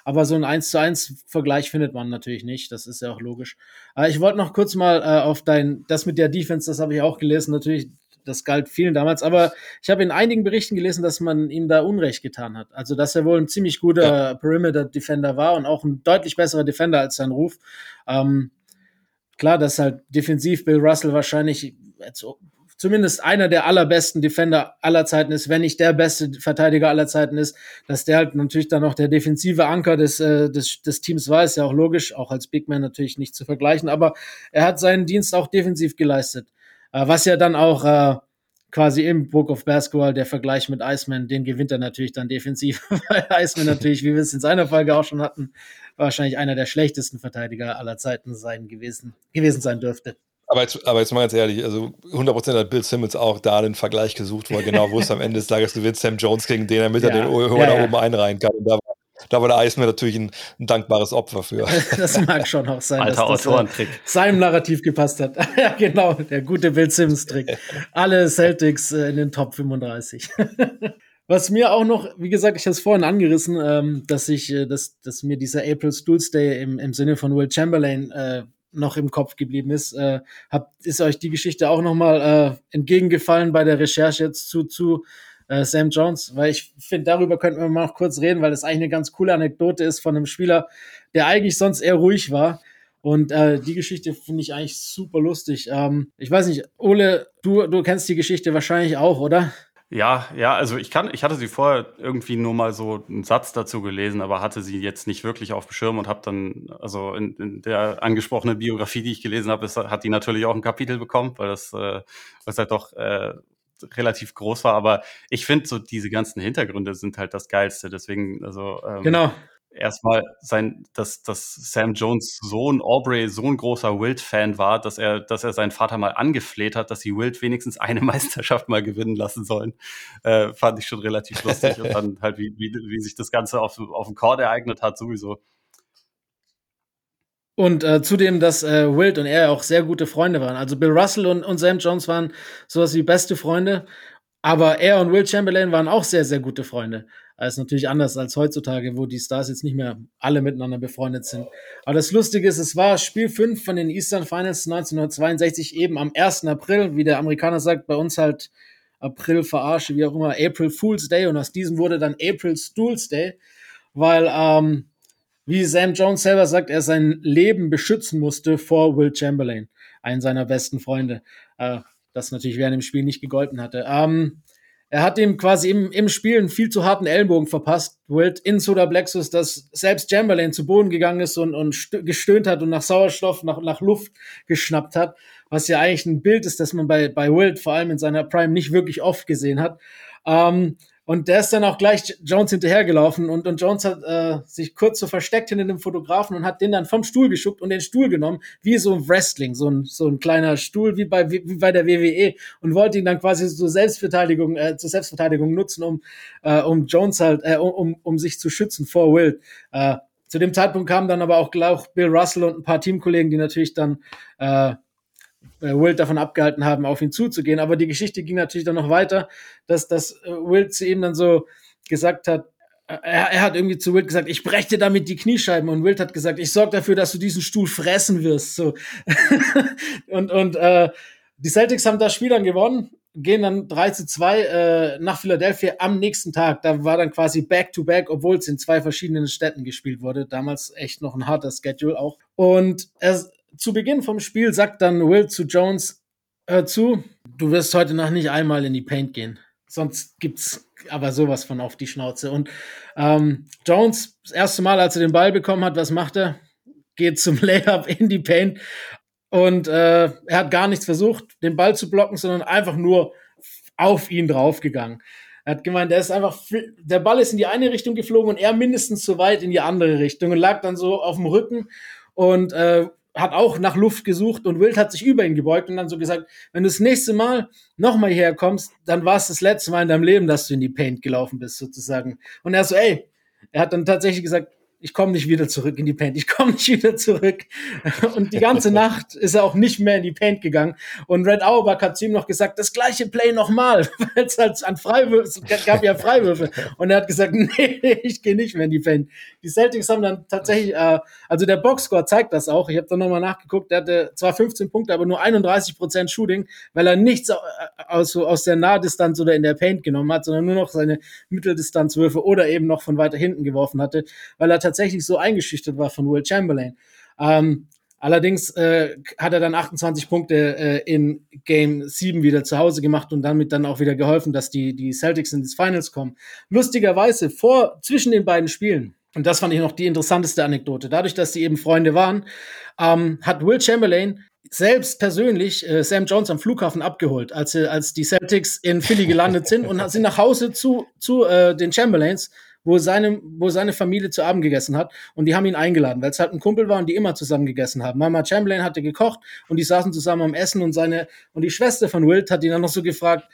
aber so ein 1 zu 1 Vergleich findet man natürlich nicht. Das ist ja auch logisch. Aber ich wollte noch kurz mal äh, auf dein, das mit der Defense, das habe ich auch gelesen. Natürlich, das galt vielen damals, aber ich habe in einigen Berichten gelesen, dass man ihm da Unrecht getan hat. Also, dass er wohl ein ziemlich guter ja. Perimeter-Defender war und auch ein deutlich besserer Defender als sein Ruf. Ähm, klar, dass halt defensiv Bill Russell wahrscheinlich zumindest einer der allerbesten Defender aller Zeiten ist, wenn nicht der beste Verteidiger aller Zeiten ist, dass der halt natürlich dann noch der defensive Anker des, äh, des, des Teams war, ist ja auch logisch, auch als Big Man natürlich nicht zu vergleichen, aber er hat seinen Dienst auch defensiv geleistet. Äh, was ja dann auch äh, quasi im Book of Basketball der Vergleich mit Iceman, den gewinnt er natürlich dann defensiv, *laughs* weil Iceman natürlich, wie wir es in seiner Folge auch schon hatten, wahrscheinlich einer der schlechtesten Verteidiger aller Zeiten sein gewesen, gewesen sein dürfte. Aber jetzt, aber jetzt mal ganz ehrlich, also 100% hat Bill Simmons auch da den Vergleich gesucht, wo er genau wusste, am Ende des Tages gewinnt Sam Jones gegen den, damit ja, er den Hörer ja, ja. oben einreihen kann. Und da war, da war der Eismann natürlich ein, ein, dankbares Opfer für. *laughs* das mag schon auch sein, Alter dass das äh, seinem Narrativ gepasst hat. *laughs* ja, genau, der gute Bill Simmons-Trick. Alle Celtics äh, in den Top 35. *laughs* Was mir auch noch, wie gesagt, ich habe es vorhin angerissen, ähm, dass ich, äh, dass, dass mir dieser April Stools Day im, im Sinne von Will Chamberlain äh, noch im Kopf geblieben ist. Äh, habt, ist euch die Geschichte auch nochmal äh, entgegengefallen bei der Recherche jetzt zu, zu äh, Sam Jones? Weil ich finde, darüber könnten wir mal noch kurz reden, weil das eigentlich eine ganz coole Anekdote ist von einem Spieler, der eigentlich sonst eher ruhig war. Und äh, die Geschichte finde ich eigentlich super lustig. Ähm, ich weiß nicht, Ole, du, du kennst die Geschichte wahrscheinlich auch, oder? Ja, ja, also ich kann, ich hatte sie vorher irgendwie nur mal so einen Satz dazu gelesen, aber hatte sie jetzt nicht wirklich auf dem Schirm und habe dann, also in, in, der angesprochenen Biografie, die ich gelesen habe, hat die natürlich auch ein Kapitel bekommen, weil das, äh, was halt doch äh, relativ groß war. Aber ich finde so diese ganzen Hintergründe sind halt das Geilste. Deswegen, also ähm, genau erstmal sein, dass, dass Sam Jones Sohn Aubrey so ein großer Wild-Fan war, dass er, dass er seinen Vater mal angefleht hat, dass sie Wild wenigstens eine *laughs* Meisterschaft mal gewinnen lassen sollen, äh, fand ich schon relativ lustig. Und dann halt, wie, wie, wie sich das Ganze auf, auf dem Court ereignet hat, sowieso. Und äh, zudem, dass äh, Wild und er auch sehr gute Freunde waren. Also Bill Russell und, und Sam Jones waren sowas wie beste Freunde. Aber er und Will Chamberlain waren auch sehr, sehr gute Freunde. Das ist natürlich anders als heutzutage, wo die Stars jetzt nicht mehr alle miteinander befreundet sind. Aber das Lustige ist, es war Spiel 5 von den Eastern Finals 1962 eben am 1. April, wie der Amerikaner sagt, bei uns halt April verarsche, wie auch immer, April Fool's Day und aus diesem wurde dann April Stools Day, weil, ähm, wie Sam Jones selber sagt, er sein Leben beschützen musste vor Will Chamberlain, einen seiner besten Freunde, äh, das natürlich während dem Spiel nicht gegolten hatte. Ähm, er hat ihm quasi im, im Spiel einen viel zu harten Ellenbogen verpasst, Wild in Soda Plexus, dass selbst Chamberlain zu Boden gegangen ist und, und gestöhnt hat und nach Sauerstoff, nach, nach Luft geschnappt hat, was ja eigentlich ein Bild ist, das man bei, bei Wild vor allem in seiner Prime nicht wirklich oft gesehen hat. Ähm, und der ist dann auch gleich Jones hinterhergelaufen und, und Jones hat äh, sich kurz so versteckt hinter dem Fotografen und hat den dann vom Stuhl geschuckt und den Stuhl genommen, wie so ein Wrestling, so ein, so ein kleiner Stuhl wie bei, wie, bei der WWE und wollte ihn dann quasi zur Selbstverteidigung, äh, zur Selbstverteidigung nutzen, um, äh, um Jones halt, äh, um, um sich zu schützen vor Will. Äh, zu dem Zeitpunkt kamen dann aber auch, auch Bill Russell und ein paar Teamkollegen, die natürlich dann äh, äh, Wild davon abgehalten haben, auf ihn zuzugehen. Aber die Geschichte ging natürlich dann noch weiter, dass, dass äh, Wild zu ihm dann so gesagt hat, äh, er, er, hat irgendwie zu Wild gesagt, ich breche dir damit die Kniescheiben. Und Wild hat gesagt, ich sorge dafür, dass du diesen Stuhl fressen wirst. So. *laughs* und und äh, die Celtics haben das Spiel dann gewonnen, gehen dann 3 zu 2 äh, nach Philadelphia am nächsten Tag. Da war dann quasi Back-to-Back, obwohl es in zwei verschiedenen Städten gespielt wurde. Damals echt noch ein harter Schedule auch. Und er, zu Beginn vom Spiel sagt dann Will zu Jones, hör zu, du wirst heute noch nicht einmal in die Paint gehen. Sonst gibt's aber sowas von auf die Schnauze. Und ähm, Jones, das erste Mal, als er den Ball bekommen hat, was macht er? Geht zum *laughs* Layup in die Paint. Und äh, er hat gar nichts versucht, den Ball zu blocken, sondern einfach nur auf ihn draufgegangen. Er hat gemeint, der ist einfach, der Ball ist in die eine Richtung geflogen und er mindestens so weit in die andere Richtung und lag dann so auf dem Rücken und äh, hat auch nach Luft gesucht und Wild hat sich über ihn gebeugt und dann so gesagt, wenn du das nächste Mal nochmal hierher kommst, dann war es das letzte Mal in deinem Leben, dass du in die Paint gelaufen bist, sozusagen. Und er so, ey, er hat dann tatsächlich gesagt, ich komme nicht wieder zurück in die Paint, ich komme *laughs* nicht wieder zurück. Und die ganze Nacht ist er auch nicht mehr in die Paint gegangen. Und Red Auerbach hat zu ihm noch gesagt, das gleiche Play nochmal, *laughs* weil es halt an Freiwürfe, gab ja Freiwürfe. Und er hat gesagt, *laughs* nee, ich gehe nicht mehr in die Paint. Die Celtics haben dann tatsächlich, äh, also der Boxscore zeigt das auch. Ich habe dann nochmal nachgeguckt, der hatte zwar 15 Punkte, aber nur 31 Prozent Shooting, weil er nichts aus, aus der Nahdistanz oder in der Paint genommen hat, sondern nur noch seine Mitteldistanzwürfe oder eben noch von weiter hinten geworfen hatte, weil er tatsächlich so eingeschüchtert war von Will Chamberlain. Ähm, allerdings äh, hat er dann 28 Punkte äh, in Game 7 wieder zu Hause gemacht und damit dann auch wieder geholfen, dass die, die Celtics in die Finals kommen. Lustigerweise vor, zwischen den beiden Spielen, und das fand ich noch die interessanteste Anekdote, dadurch, dass sie eben Freunde waren, ähm, hat Will Chamberlain selbst persönlich äh, Sam Jones am Flughafen abgeholt, als, als die Celtics in Philly gelandet sind und sind nach Hause zu, zu äh, den Chamberlains wo seine, wo seine Familie zu Abend gegessen hat und die haben ihn eingeladen, weil es halt ein Kumpel war und die immer zusammen gegessen haben. Mama Chamberlain hatte gekocht und die saßen zusammen am Essen und seine, und die Schwester von Wilt hat ihn dann noch so gefragt,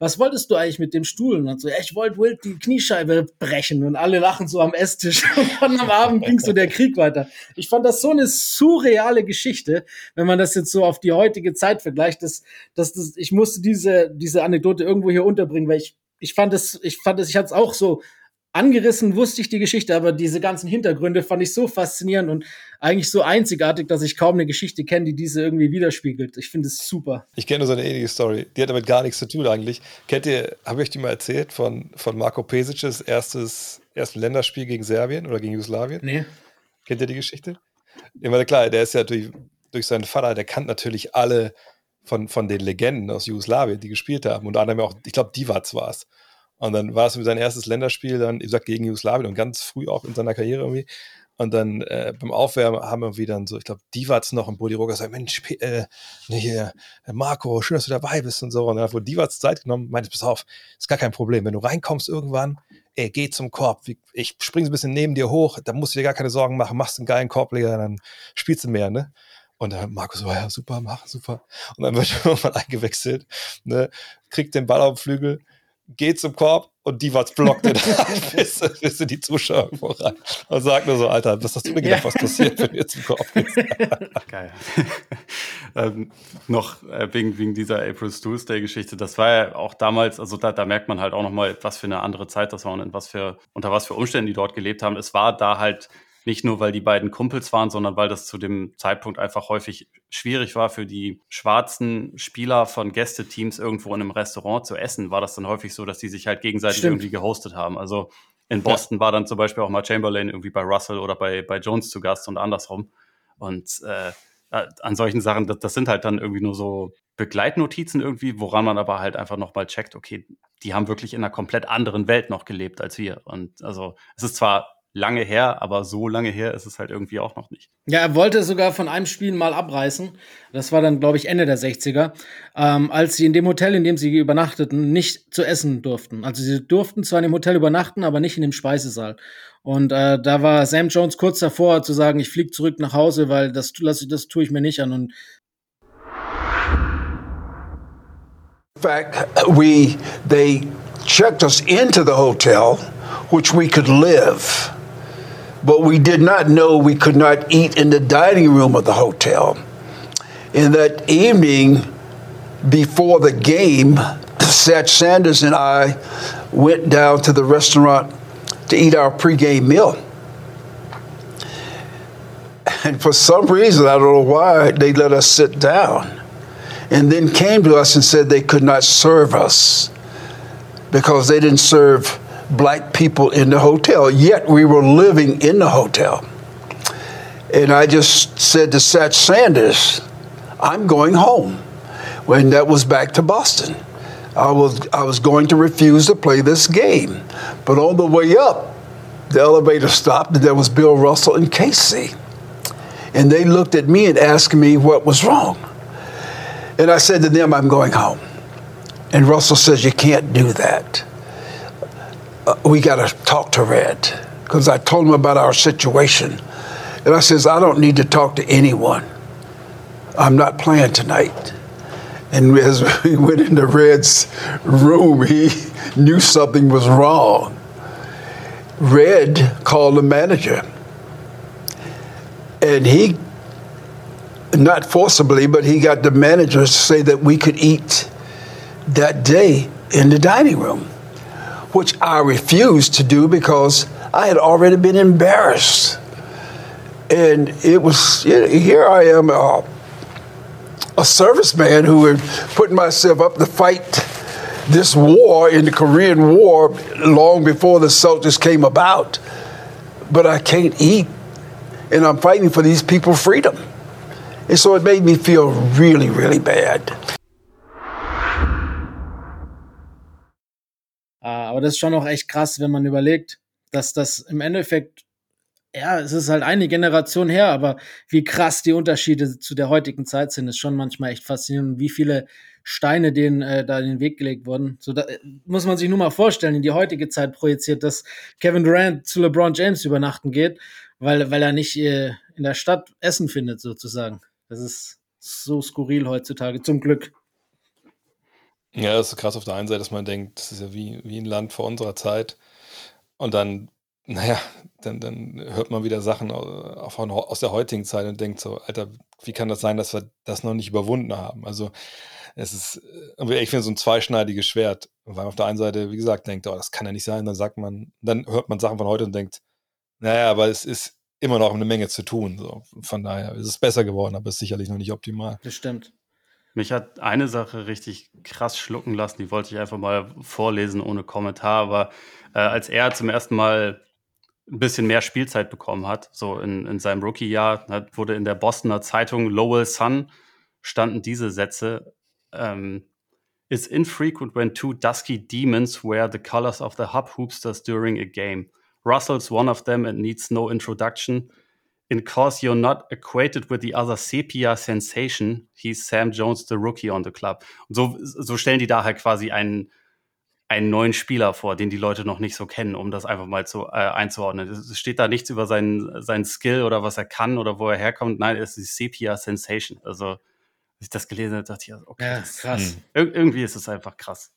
was wolltest du eigentlich mit dem Stuhl? Und dann so, ja, ich wollte Wilt die Kniescheibe brechen und alle lachen so am Esstisch. *laughs* Und am Abend ging so der Krieg weiter. Ich fand das so eine surreale Geschichte, wenn man das jetzt so auf die heutige Zeit vergleicht, dass, dass das, ich musste diese, diese Anekdote irgendwo hier unterbringen, weil ich, ich fand es, ich fand es, ich hatte es auch so angerissen wusste ich die Geschichte, aber diese ganzen Hintergründe fand ich so faszinierend und eigentlich so einzigartig, dass ich kaum eine Geschichte kenne, die diese irgendwie widerspiegelt. Ich finde es super. Ich kenne nur so eine ähnliche Story. Die hat damit gar nichts zu tun eigentlich. Kennt ihr, habe ich die mal erzählt von, von Marco Pesic's erstes, ersten Länderspiel gegen Serbien oder gegen Jugoslawien? Nee. Kennt ihr die Geschichte? Ich meine, klar, der ist ja durch, durch seinen Vater, der kannte natürlich alle von, von den Legenden aus Jugoslawien, die gespielt haben. Unter anderem auch, ich glaube, Divac war es. Und dann war es sein erstes Länderspiel, dann, wie gesagt, gegen Jugoslawien und ganz früh auch in seiner Karriere irgendwie. Und dann äh, beim Aufwärmen haben wir wieder so, ich glaube, Divac noch und Brody Roger gesagt, Mensch, äh, hier, Marco, schön, dass du dabei bist und so. Und dann wohl Divac Zeit genommen, meinte, pass auf, ist gar kein Problem. Wenn du reinkommst irgendwann, ey, geh zum Korb. Ich springe ein bisschen neben dir hoch, da musst du dir gar keine Sorgen machen, machst einen geilen Korbleger, dann spielst du mehr, ne? Und dann Marco so, ja, super, mach, super. Und dann wird *laughs* irgendwann eingewechselt, ne? kriegt den Ball auf den Flügel, geht zum Korb und die was blockt den *laughs* bis, bis die Zuschauer voran und sagt nur so, Alter, was hast du mir gedacht, ja. was passiert, wenn ihr zum Korb geht? *laughs* Geil. *laughs* ähm, noch äh, wegen, wegen dieser April Stools Day Geschichte, das war ja auch damals, also da, da merkt man halt auch nochmal, was für eine andere Zeit das war und was für, unter was für Umständen die dort gelebt haben. Es war da halt nicht nur, weil die beiden Kumpels waren, sondern weil das zu dem Zeitpunkt einfach häufig schwierig war für die schwarzen Spieler von Gästeteams irgendwo in einem Restaurant zu essen, war das dann häufig so, dass die sich halt gegenseitig Stimmt. irgendwie gehostet haben. Also in Boston ja. war dann zum Beispiel auch mal Chamberlain irgendwie bei Russell oder bei, bei Jones zu Gast und andersrum. Und äh, an solchen Sachen, das, das, sind halt dann irgendwie nur so Begleitnotizen irgendwie, woran man aber halt einfach nochmal checkt, okay, die haben wirklich in einer komplett anderen Welt noch gelebt als wir. Und also es ist zwar lange her, aber so lange her ist es halt irgendwie auch noch nicht. Ja, er wollte sogar von einem Spiel mal abreißen. Das war dann, glaube ich, Ende der 60er, ähm, als sie in dem Hotel, in dem sie übernachteten, nicht zu essen durften. Also sie durften zwar in dem Hotel übernachten, aber nicht in dem Speisesaal. Und äh, da war Sam Jones kurz davor zu sagen, ich fliege zurück nach Hause, weil das, das, das tue ich mir nicht an. Und In fact, we they checked us into the hotel, which we could live. But we did not know we could not eat in the dining room of the hotel. In that evening, before the game, Satch Sanders and I went down to the restaurant to eat our pregame meal. And for some reason, I don't know why, they let us sit down. And then came to us and said they could not serve us because they didn't serve black people in the hotel, yet we were living in the hotel. And I just said to Satch Sanders, I'm going home. When that was back to Boston. I was, I was going to refuse to play this game. But on the way up, the elevator stopped, and there was Bill Russell and Casey. And they looked at me and asked me what was wrong. And I said to them, I'm going home. And Russell says, You can't do that uh, we got to talk to Red because I told him about our situation. And I says, I don't need to talk to anyone. I'm not playing tonight. And as *laughs* we went into Red's room, he *laughs* knew something was wrong. Red called the manager. And he, not forcibly, but he got the manager to say that we could eat that day in the dining room which I refused to do because I had already been embarrassed. And it was, here I am, uh, a serviceman who had put myself up to fight this war in the Korean War long before the soldiers came about. But I can't eat, and I'm fighting for these people's freedom. And so it made me feel really, really bad. Aber das ist schon auch echt krass, wenn man überlegt, dass das im Endeffekt, ja, es ist halt eine Generation her, aber wie krass die Unterschiede zu der heutigen Zeit sind, ist schon manchmal echt faszinierend, wie viele Steine denen äh, da in den Weg gelegt wurden. So da, muss man sich nur mal vorstellen, in die heutige Zeit projiziert, dass Kevin Durant zu LeBron James übernachten geht, weil, weil er nicht äh, in der Stadt Essen findet, sozusagen. Das ist so skurril heutzutage, zum Glück. Ja, das ist krass auf der einen Seite, dass man denkt, das ist ja wie, wie ein Land vor unserer Zeit. Und dann, *laughs* naja, dann, dann hört man wieder Sachen aus der heutigen Zeit und denkt so, Alter, wie kann das sein, dass wir das noch nicht überwunden haben? Also es ist, äh, ich finde, so ein zweischneidiges Schwert, weil man auf der einen Seite, wie gesagt, denkt, oh, das kann ja nicht sein. Dann sagt man, dann hört man Sachen von heute und denkt, naja, aber es ist immer noch eine Menge zu tun. So. Von daher ist es besser geworden, aber es ist sicherlich noch nicht optimal. Das stimmt. Mich hat eine Sache richtig krass schlucken lassen, die wollte ich einfach mal vorlesen ohne Kommentar. Aber äh, als er zum ersten Mal ein bisschen mehr Spielzeit bekommen hat, so in, in seinem Rookie-Jahr, wurde in der Bostoner Zeitung Lowell Sun standen diese Sätze. Ähm, It's infrequent when two dusky demons wear the colors of the hub hoopsters during a game. Russell's one of them and needs no introduction. In cause you're not acquainted with the other sepia sensation, he's Sam Jones, the rookie on the club. Und so, so stellen die da halt quasi einen, einen neuen Spieler vor, den die Leute noch nicht so kennen, um das einfach mal zu, äh, einzuordnen. Es steht da nichts über seinen, seinen Skill oder was er kann oder wo er herkommt. Nein, es ist die Sepia Sensation. Also als ich das gelesen habe, dachte ich, okay, ja, das, krass. Ir irgendwie ist es einfach krass.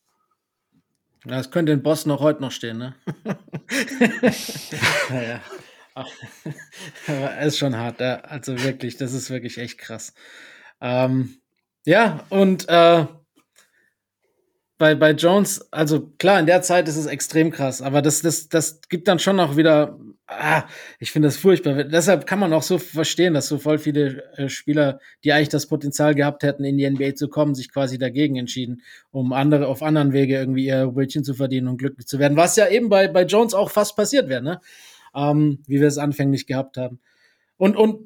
Ja, das könnte in Boston auch heute noch stehen, ne? *laughs* *laughs* naja. Aber *laughs* ist schon hart, ja. also wirklich, das ist wirklich echt krass. Ähm, ja, und äh, bei, bei Jones, also klar, in der Zeit ist es extrem krass, aber das, das, das gibt dann schon auch wieder, ah, ich finde das furchtbar. Deshalb kann man auch so verstehen, dass so voll viele äh, Spieler, die eigentlich das Potenzial gehabt hätten, in die NBA zu kommen, sich quasi dagegen entschieden, um andere auf anderen Wege irgendwie ihr Brötchen zu verdienen und glücklich zu werden. Was ja eben bei, bei Jones auch fast passiert wäre, ne? Ähm, wie wir es anfänglich gehabt haben. Und, und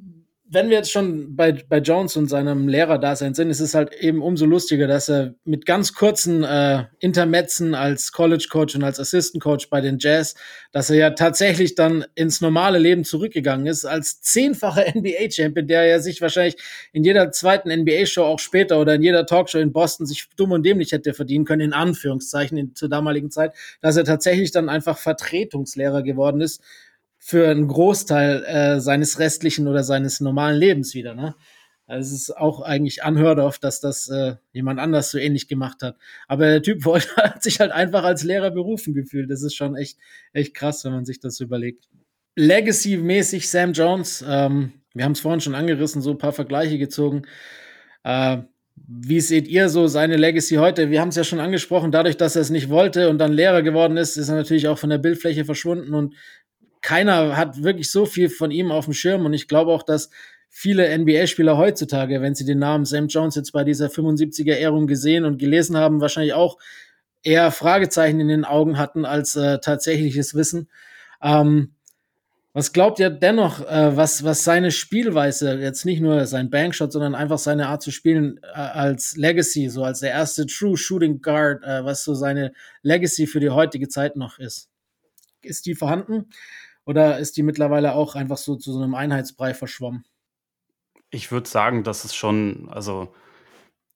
wenn wir jetzt schon bei, bei Jones und seinem Lehrerdasein sind, ist es halt eben umso lustiger, dass er mit ganz kurzen äh, Intermetzen als College Coach und als Assistant Coach bei den Jazz, dass er ja tatsächlich dann ins normale Leben zurückgegangen ist, als zehnfacher *laughs* NBA-Champion, der ja sich wahrscheinlich in jeder zweiten NBA-Show auch später oder in jeder Talkshow in Boston sich dumm und dämlich hätte verdienen können, in Anführungszeichen in, zur damaligen Zeit, dass er tatsächlich dann einfach Vertretungslehrer geworden ist für einen Großteil äh, seines restlichen oder seines normalen Lebens wieder. Ne? Also es ist auch eigentlich unheard of, dass das äh, jemand anders so ähnlich gemacht hat. Aber der Typ *laughs* wollte, hat sich halt einfach als Lehrer berufen gefühlt. Das ist schon echt, echt krass, wenn man sich das überlegt. Legacy-mäßig Sam Jones, ähm, wir haben es vorhin schon angerissen, so ein paar Vergleiche gezogen. Äh, wie seht ihr so seine Legacy heute? Wir haben es ja schon angesprochen, dadurch, dass er es nicht wollte und dann Lehrer geworden ist, ist er natürlich auch von der Bildfläche verschwunden und keiner hat wirklich so viel von ihm auf dem Schirm und ich glaube auch, dass viele NBA-Spieler heutzutage, wenn sie den Namen Sam Jones jetzt bei dieser 75er-Ehrung gesehen und gelesen haben, wahrscheinlich auch eher Fragezeichen in den Augen hatten als äh, tatsächliches Wissen. Ähm, was glaubt ihr dennoch, äh, was, was seine Spielweise, jetzt nicht nur sein Bankshot, sondern einfach seine Art zu spielen äh, als Legacy, so als der erste True Shooting Guard, äh, was so seine Legacy für die heutige Zeit noch ist? Ist die vorhanden? Oder ist die mittlerweile auch einfach so zu so einem Einheitsbrei verschwommen? Ich würde sagen, dass es schon, also,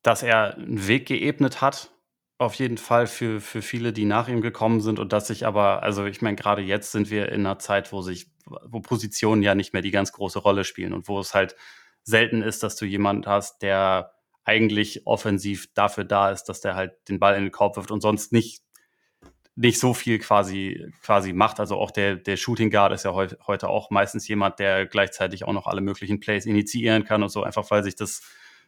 dass er einen Weg geebnet hat, auf jeden Fall für, für viele, die nach ihm gekommen sind und dass sich aber, also ich meine, gerade jetzt sind wir in einer Zeit, wo sich, wo Positionen ja nicht mehr die ganz große Rolle spielen und wo es halt selten ist, dass du jemanden hast, der eigentlich offensiv dafür da ist, dass der halt den Ball in den Korb wirft und sonst nicht nicht so viel quasi, quasi macht. Also auch der, der Shooting Guard ist ja heu, heute auch meistens jemand, der gleichzeitig auch noch alle möglichen Plays initiieren kann und so, einfach weil sich das,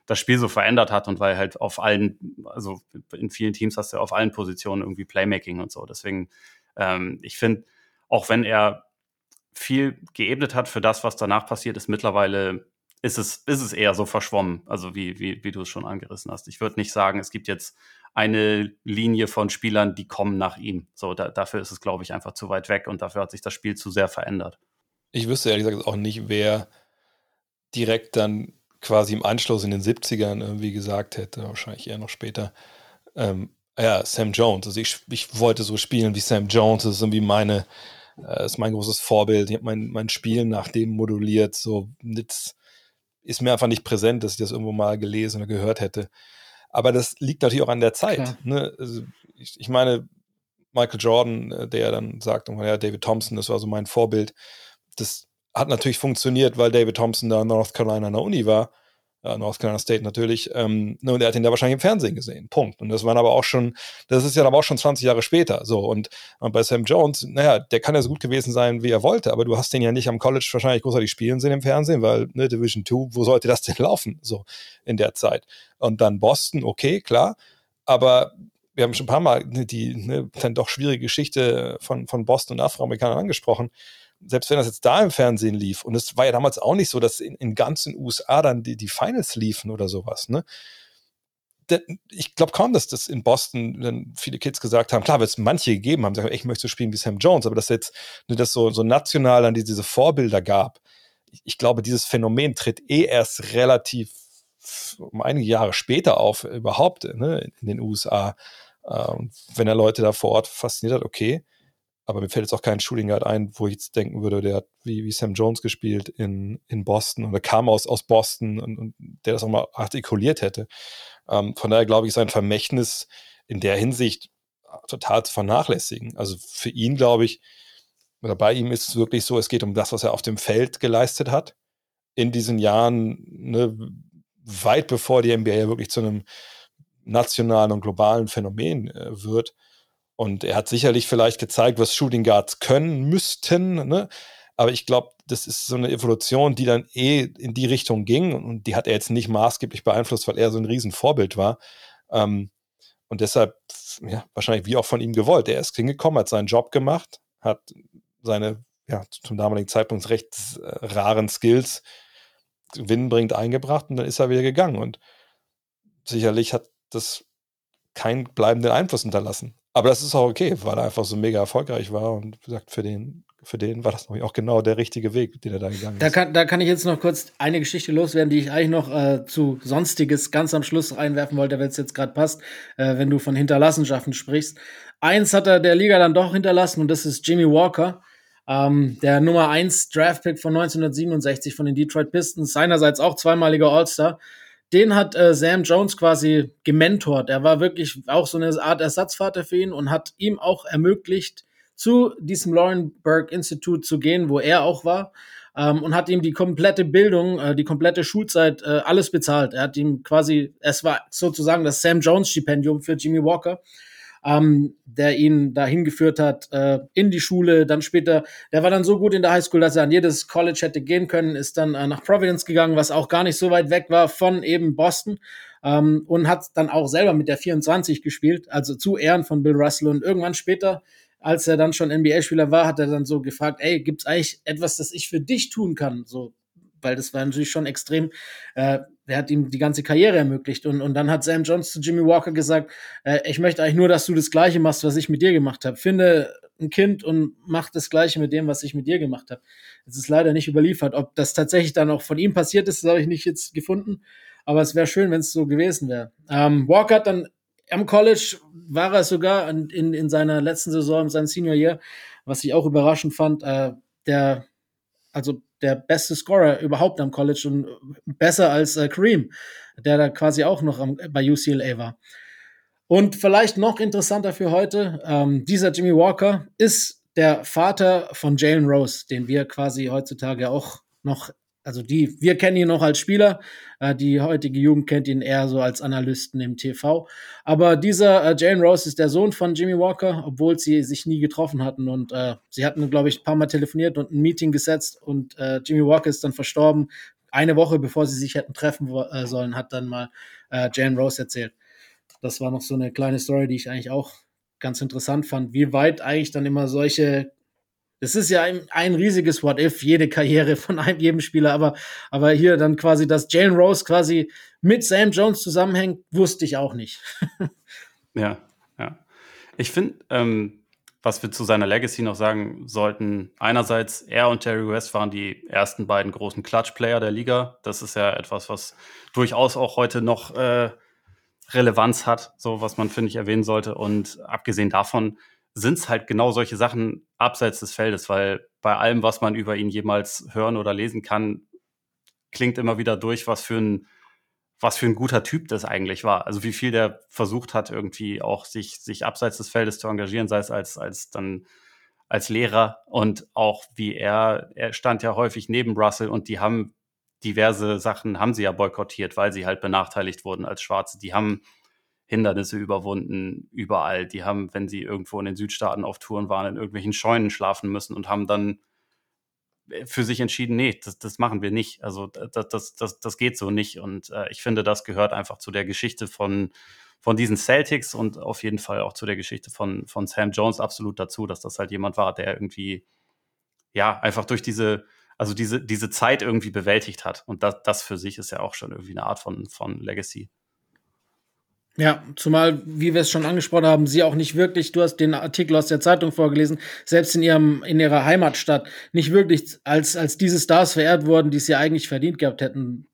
das Spiel so verändert hat und weil halt auf allen, also in vielen Teams hast du auf allen Positionen irgendwie Playmaking und so. Deswegen, ähm, ich finde, auch wenn er viel geebnet hat für das, was danach passiert ist, mittlerweile ist es, ist es eher so verschwommen, also wie, wie, wie du es schon angerissen hast. Ich würde nicht sagen, es gibt jetzt eine Linie von Spielern, die kommen nach ihm. So, da, dafür ist es, glaube ich, einfach zu weit weg und dafür hat sich das Spiel zu sehr verändert. Ich wüsste ehrlich gesagt auch nicht, wer direkt dann quasi im Anschluss in den 70ern irgendwie gesagt hätte, wahrscheinlich eher noch später, ähm, ja, Sam Jones. Also ich, ich wollte so spielen wie Sam Jones, das ist irgendwie meine, äh, ist mein großes Vorbild. Ich habe mein, mein Spiel nach dem moduliert, so jetzt ist mir einfach nicht präsent, dass ich das irgendwo mal gelesen oder gehört hätte. Aber das liegt natürlich auch an der Zeit. Ne? Also ich, ich, meine, Michael Jordan, äh, der dann sagt, ja, David Thompson, das war so mein Vorbild. Das hat natürlich funktioniert, weil David Thompson da in North Carolina an der Uni war äh, North Carolina State natürlich, ähm, ne, und er hat ihn da wahrscheinlich im Fernsehen gesehen. Punkt. Und das waren aber auch schon, das ist ja aber auch schon 20 Jahre später. So, und, und bei Sam Jones, naja, der kann ja so gut gewesen sein, wie er wollte, aber du hast den ja nicht am College wahrscheinlich großartig spielen sehen im Fernsehen, weil, ne, Division 2, wo sollte das denn laufen? So in der Zeit. Und dann Boston, okay, klar. Aber wir haben schon ein paar Mal die ne, dann doch schwierige Geschichte von, von Boston und Afroamerikanern angesprochen selbst wenn das jetzt da im Fernsehen lief, und es war ja damals auch nicht so, dass in, in ganzen USA dann die, die Finals liefen oder sowas, ne? ich glaube kaum, dass das in Boston dann viele Kids gesagt haben, klar, wird es manche gegeben haben, gesagt, ich möchte spielen wie Sam Jones, aber dass jetzt ne, das so, so national dann diese Vorbilder gab, ich, ich glaube, dieses Phänomen tritt eh erst relativ um einige Jahre später auf, überhaupt ne, in den USA. Ähm, wenn er Leute da vor Ort fasziniert hat, okay. Aber mir fällt jetzt auch kein Shooting Guard ein, wo ich jetzt denken würde, der hat wie, wie Sam Jones gespielt in, in Boston oder kam aus, aus Boston und, und der das auch mal artikuliert hätte. Ähm, von daher glaube ich, sein Vermächtnis in der Hinsicht total zu vernachlässigen. Also für ihn, glaube ich, oder bei ihm ist es wirklich so, es geht um das, was er auf dem Feld geleistet hat. In diesen Jahren, ne, weit bevor die NBA wirklich zu einem nationalen und globalen Phänomen äh, wird. Und er hat sicherlich vielleicht gezeigt, was Shooting Guards können müssten. Ne? Aber ich glaube, das ist so eine Evolution, die dann eh in die Richtung ging. Und die hat er jetzt nicht maßgeblich beeinflusst, weil er so ein Riesenvorbild war. Ähm, und deshalb, ja, wahrscheinlich wie auch von ihm gewollt. Er ist hingekommen, hat seinen Job gemacht, hat seine, ja, zum damaligen Zeitpunkt recht äh, raren Skills gewinnbringend eingebracht und dann ist er wieder gegangen. Und sicherlich hat das keinen bleibenden Einfluss hinterlassen. Aber das ist auch okay, weil er einfach so mega erfolgreich war und wie gesagt, für den, für den war das auch genau der richtige Weg, den er da gegangen da Kann, da kann ich jetzt noch kurz eine Geschichte loswerden, die ich eigentlich noch äh, zu Sonstiges ganz am Schluss reinwerfen wollte, wenn es jetzt gerade passt, äh, wenn du von Hinterlassenschaften sprichst. Eins hat er der Liga dann doch hinterlassen und das ist Jimmy Walker. Ähm, der Nummer 1 Draftpick von 1967 von den Detroit Pistons, seinerseits auch zweimaliger All-Star den hat äh, Sam Jones quasi gementort. Er war wirklich auch so eine Art Ersatzvater für ihn und hat ihm auch ermöglicht, zu diesem Laurenberg Institute zu gehen, wo er auch war. Ähm, und hat ihm die komplette Bildung, äh, die komplette Schulzeit, äh, alles bezahlt. Er hat ihm quasi, es war sozusagen das Sam Jones Stipendium für Jimmy Walker ähm, der ihn dahin geführt hat äh, in die Schule. Dann später, der war dann so gut in der Highschool, dass er an jedes College hätte gehen können, ist dann äh, nach Providence gegangen, was auch gar nicht so weit weg war von eben Boston. Ähm, und hat dann auch selber mit der 24 gespielt, also zu Ehren von Bill Russell. Und irgendwann später, als er dann schon NBA-Spieler war, hat er dann so gefragt, ey, gibt's eigentlich etwas, das ich für dich tun kann? So, weil das war natürlich schon extrem. Äh, der hat ihm die ganze Karriere ermöglicht. Und, und dann hat Sam Jones zu Jimmy Walker gesagt, äh, ich möchte eigentlich nur, dass du das Gleiche machst, was ich mit dir gemacht habe. Finde ein Kind und mach das Gleiche mit dem, was ich mit dir gemacht habe. Es ist leider nicht überliefert. Ob das tatsächlich dann auch von ihm passiert ist, das habe ich nicht jetzt gefunden. Aber es wäre schön, wenn es so gewesen wäre. Ähm, Walker hat dann am College, war er sogar in, in, in seiner letzten Saison, in seinem Senior Year, was ich auch überraschend fand, äh, der, also der beste Scorer überhaupt am College und besser als äh, Kareem, der da quasi auch noch am, bei UCLA war. Und vielleicht noch interessanter für heute, ähm, dieser Jimmy Walker ist der Vater von Jalen Rose, den wir quasi heutzutage auch noch also die, wir kennen ihn noch als Spieler, äh, die heutige Jugend kennt ihn eher so als Analysten im TV. Aber dieser äh, Jalen Rose ist der Sohn von Jimmy Walker, obwohl sie sich nie getroffen hatten. Und äh, sie hatten, glaube ich, ein paar Mal telefoniert und ein Meeting gesetzt und äh, Jimmy Walker ist dann verstorben. Eine Woche bevor sie sich hätten treffen äh, sollen, hat dann mal äh, Jalen Rose erzählt. Das war noch so eine kleine Story, die ich eigentlich auch ganz interessant fand, wie weit eigentlich dann immer solche das ist ja ein, ein riesiges What-If, jede Karriere von einem, jedem Spieler, aber, aber hier dann quasi, dass Jalen Rose quasi mit Sam Jones zusammenhängt, wusste ich auch nicht. *laughs* ja, ja. Ich finde, ähm, was wir zu seiner Legacy noch sagen sollten, einerseits, er und Jerry West waren die ersten beiden großen Clutch-Player der Liga. Das ist ja etwas, was durchaus auch heute noch äh, Relevanz hat, so was man, finde ich, erwähnen sollte. Und abgesehen davon, sind es halt genau solche Sachen abseits des Feldes, weil bei allem, was man über ihn jemals hören oder lesen kann, klingt immer wieder durch, was für ein, was für ein guter Typ das eigentlich war. Also wie viel der versucht hat, irgendwie auch sich, sich abseits des Feldes zu engagieren, sei es als, als dann als Lehrer und auch wie er, er stand ja häufig neben Russell und die haben diverse Sachen, haben sie ja boykottiert, weil sie halt benachteiligt wurden als Schwarze. Die haben Hindernisse überwunden, überall. Die haben, wenn sie irgendwo in den Südstaaten auf Touren waren, in irgendwelchen Scheunen schlafen müssen und haben dann äh, für sich entschieden, nee, das, das machen wir nicht. Also das, das, das, das geht so nicht. Und äh, ich finde, das gehört einfach zu der Geschichte von, von diesen Celtics und auf jeden Fall auch zu der Geschichte von, von Sam Jones absolut dazu, dass das halt jemand war, der irgendwie, ja, einfach durch diese, also diese, diese Zeit irgendwie bewältigt hat. Und das, das für sich ist ja auch schon irgendwie eine Art von, von Legacy. Ja, zumal, wie wir es schon angesprochen haben, sie auch nicht wirklich, du hast den Artikel aus der Zeitung vorgelesen, selbst in ihrem, in ihrer Heimatstadt, nicht wirklich als, als diese Stars verehrt wurden, die sie eigentlich verdient gehabt hätten.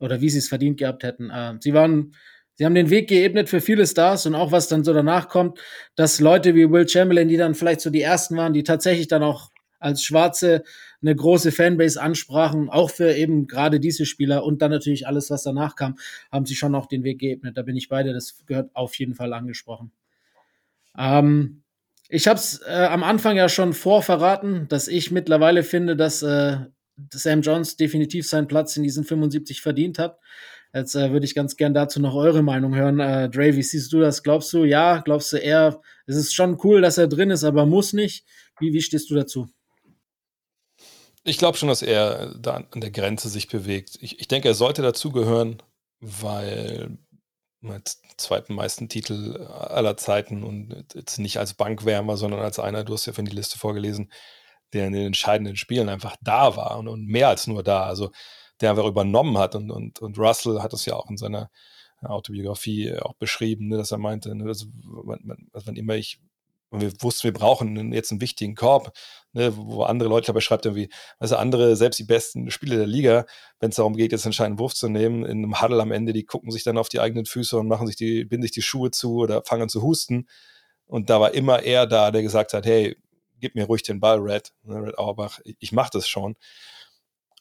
oder wie sie es verdient gehabt hätten. Äh, sie waren, sie haben den Weg geebnet für viele Stars und auch was dann so danach kommt, dass Leute wie Will Chamberlain, die dann vielleicht so die ersten waren, die tatsächlich dann auch als Schwarze eine große Fanbase ansprachen, auch für eben gerade diese Spieler und dann natürlich alles, was danach kam, haben sie schon auch den Weg geebnet. Da bin ich bei dir, das gehört auf jeden Fall angesprochen. Ähm, ich habe es äh, am Anfang ja schon vorverraten, dass ich mittlerweile finde, dass äh, Sam Jones definitiv seinen Platz in diesen 75 verdient hat. Jetzt äh, würde ich ganz gern dazu noch eure Meinung hören. Äh, Dre, wie siehst du das? Glaubst du, ja? Glaubst du eher, es ist schon cool, dass er drin ist, aber muss nicht? Wie, wie stehst du dazu? Ich glaube schon, dass er da an der Grenze sich bewegt. Ich, ich denke, er sollte dazugehören, weil mit zweiten meisten Titel aller Zeiten und jetzt nicht als Bankwärmer, sondern als einer, du hast ja von die Liste vorgelesen, der in den entscheidenden Spielen einfach da war und, und mehr als nur da, also der einfach übernommen hat und, und, und Russell hat das ja auch in seiner Autobiografie auch beschrieben, ne, dass er meinte, ne, also, man, wenn immer ich wir wussten, wir brauchen jetzt einen wichtigen Korb, ne, wo andere Leute dabei schreibt irgendwie, also andere, selbst die besten Spieler der Liga, wenn es darum geht, jetzt entscheidenden Wurf zu nehmen, in einem Huddle am Ende, die gucken sich dann auf die eigenen Füße und machen sich die, binden sich die Schuhe zu oder fangen an zu husten. Und da war immer er da, der gesagt hat, hey, gib mir ruhig den Ball, Red, ne, Red Auerbach, ich, ich mache das schon.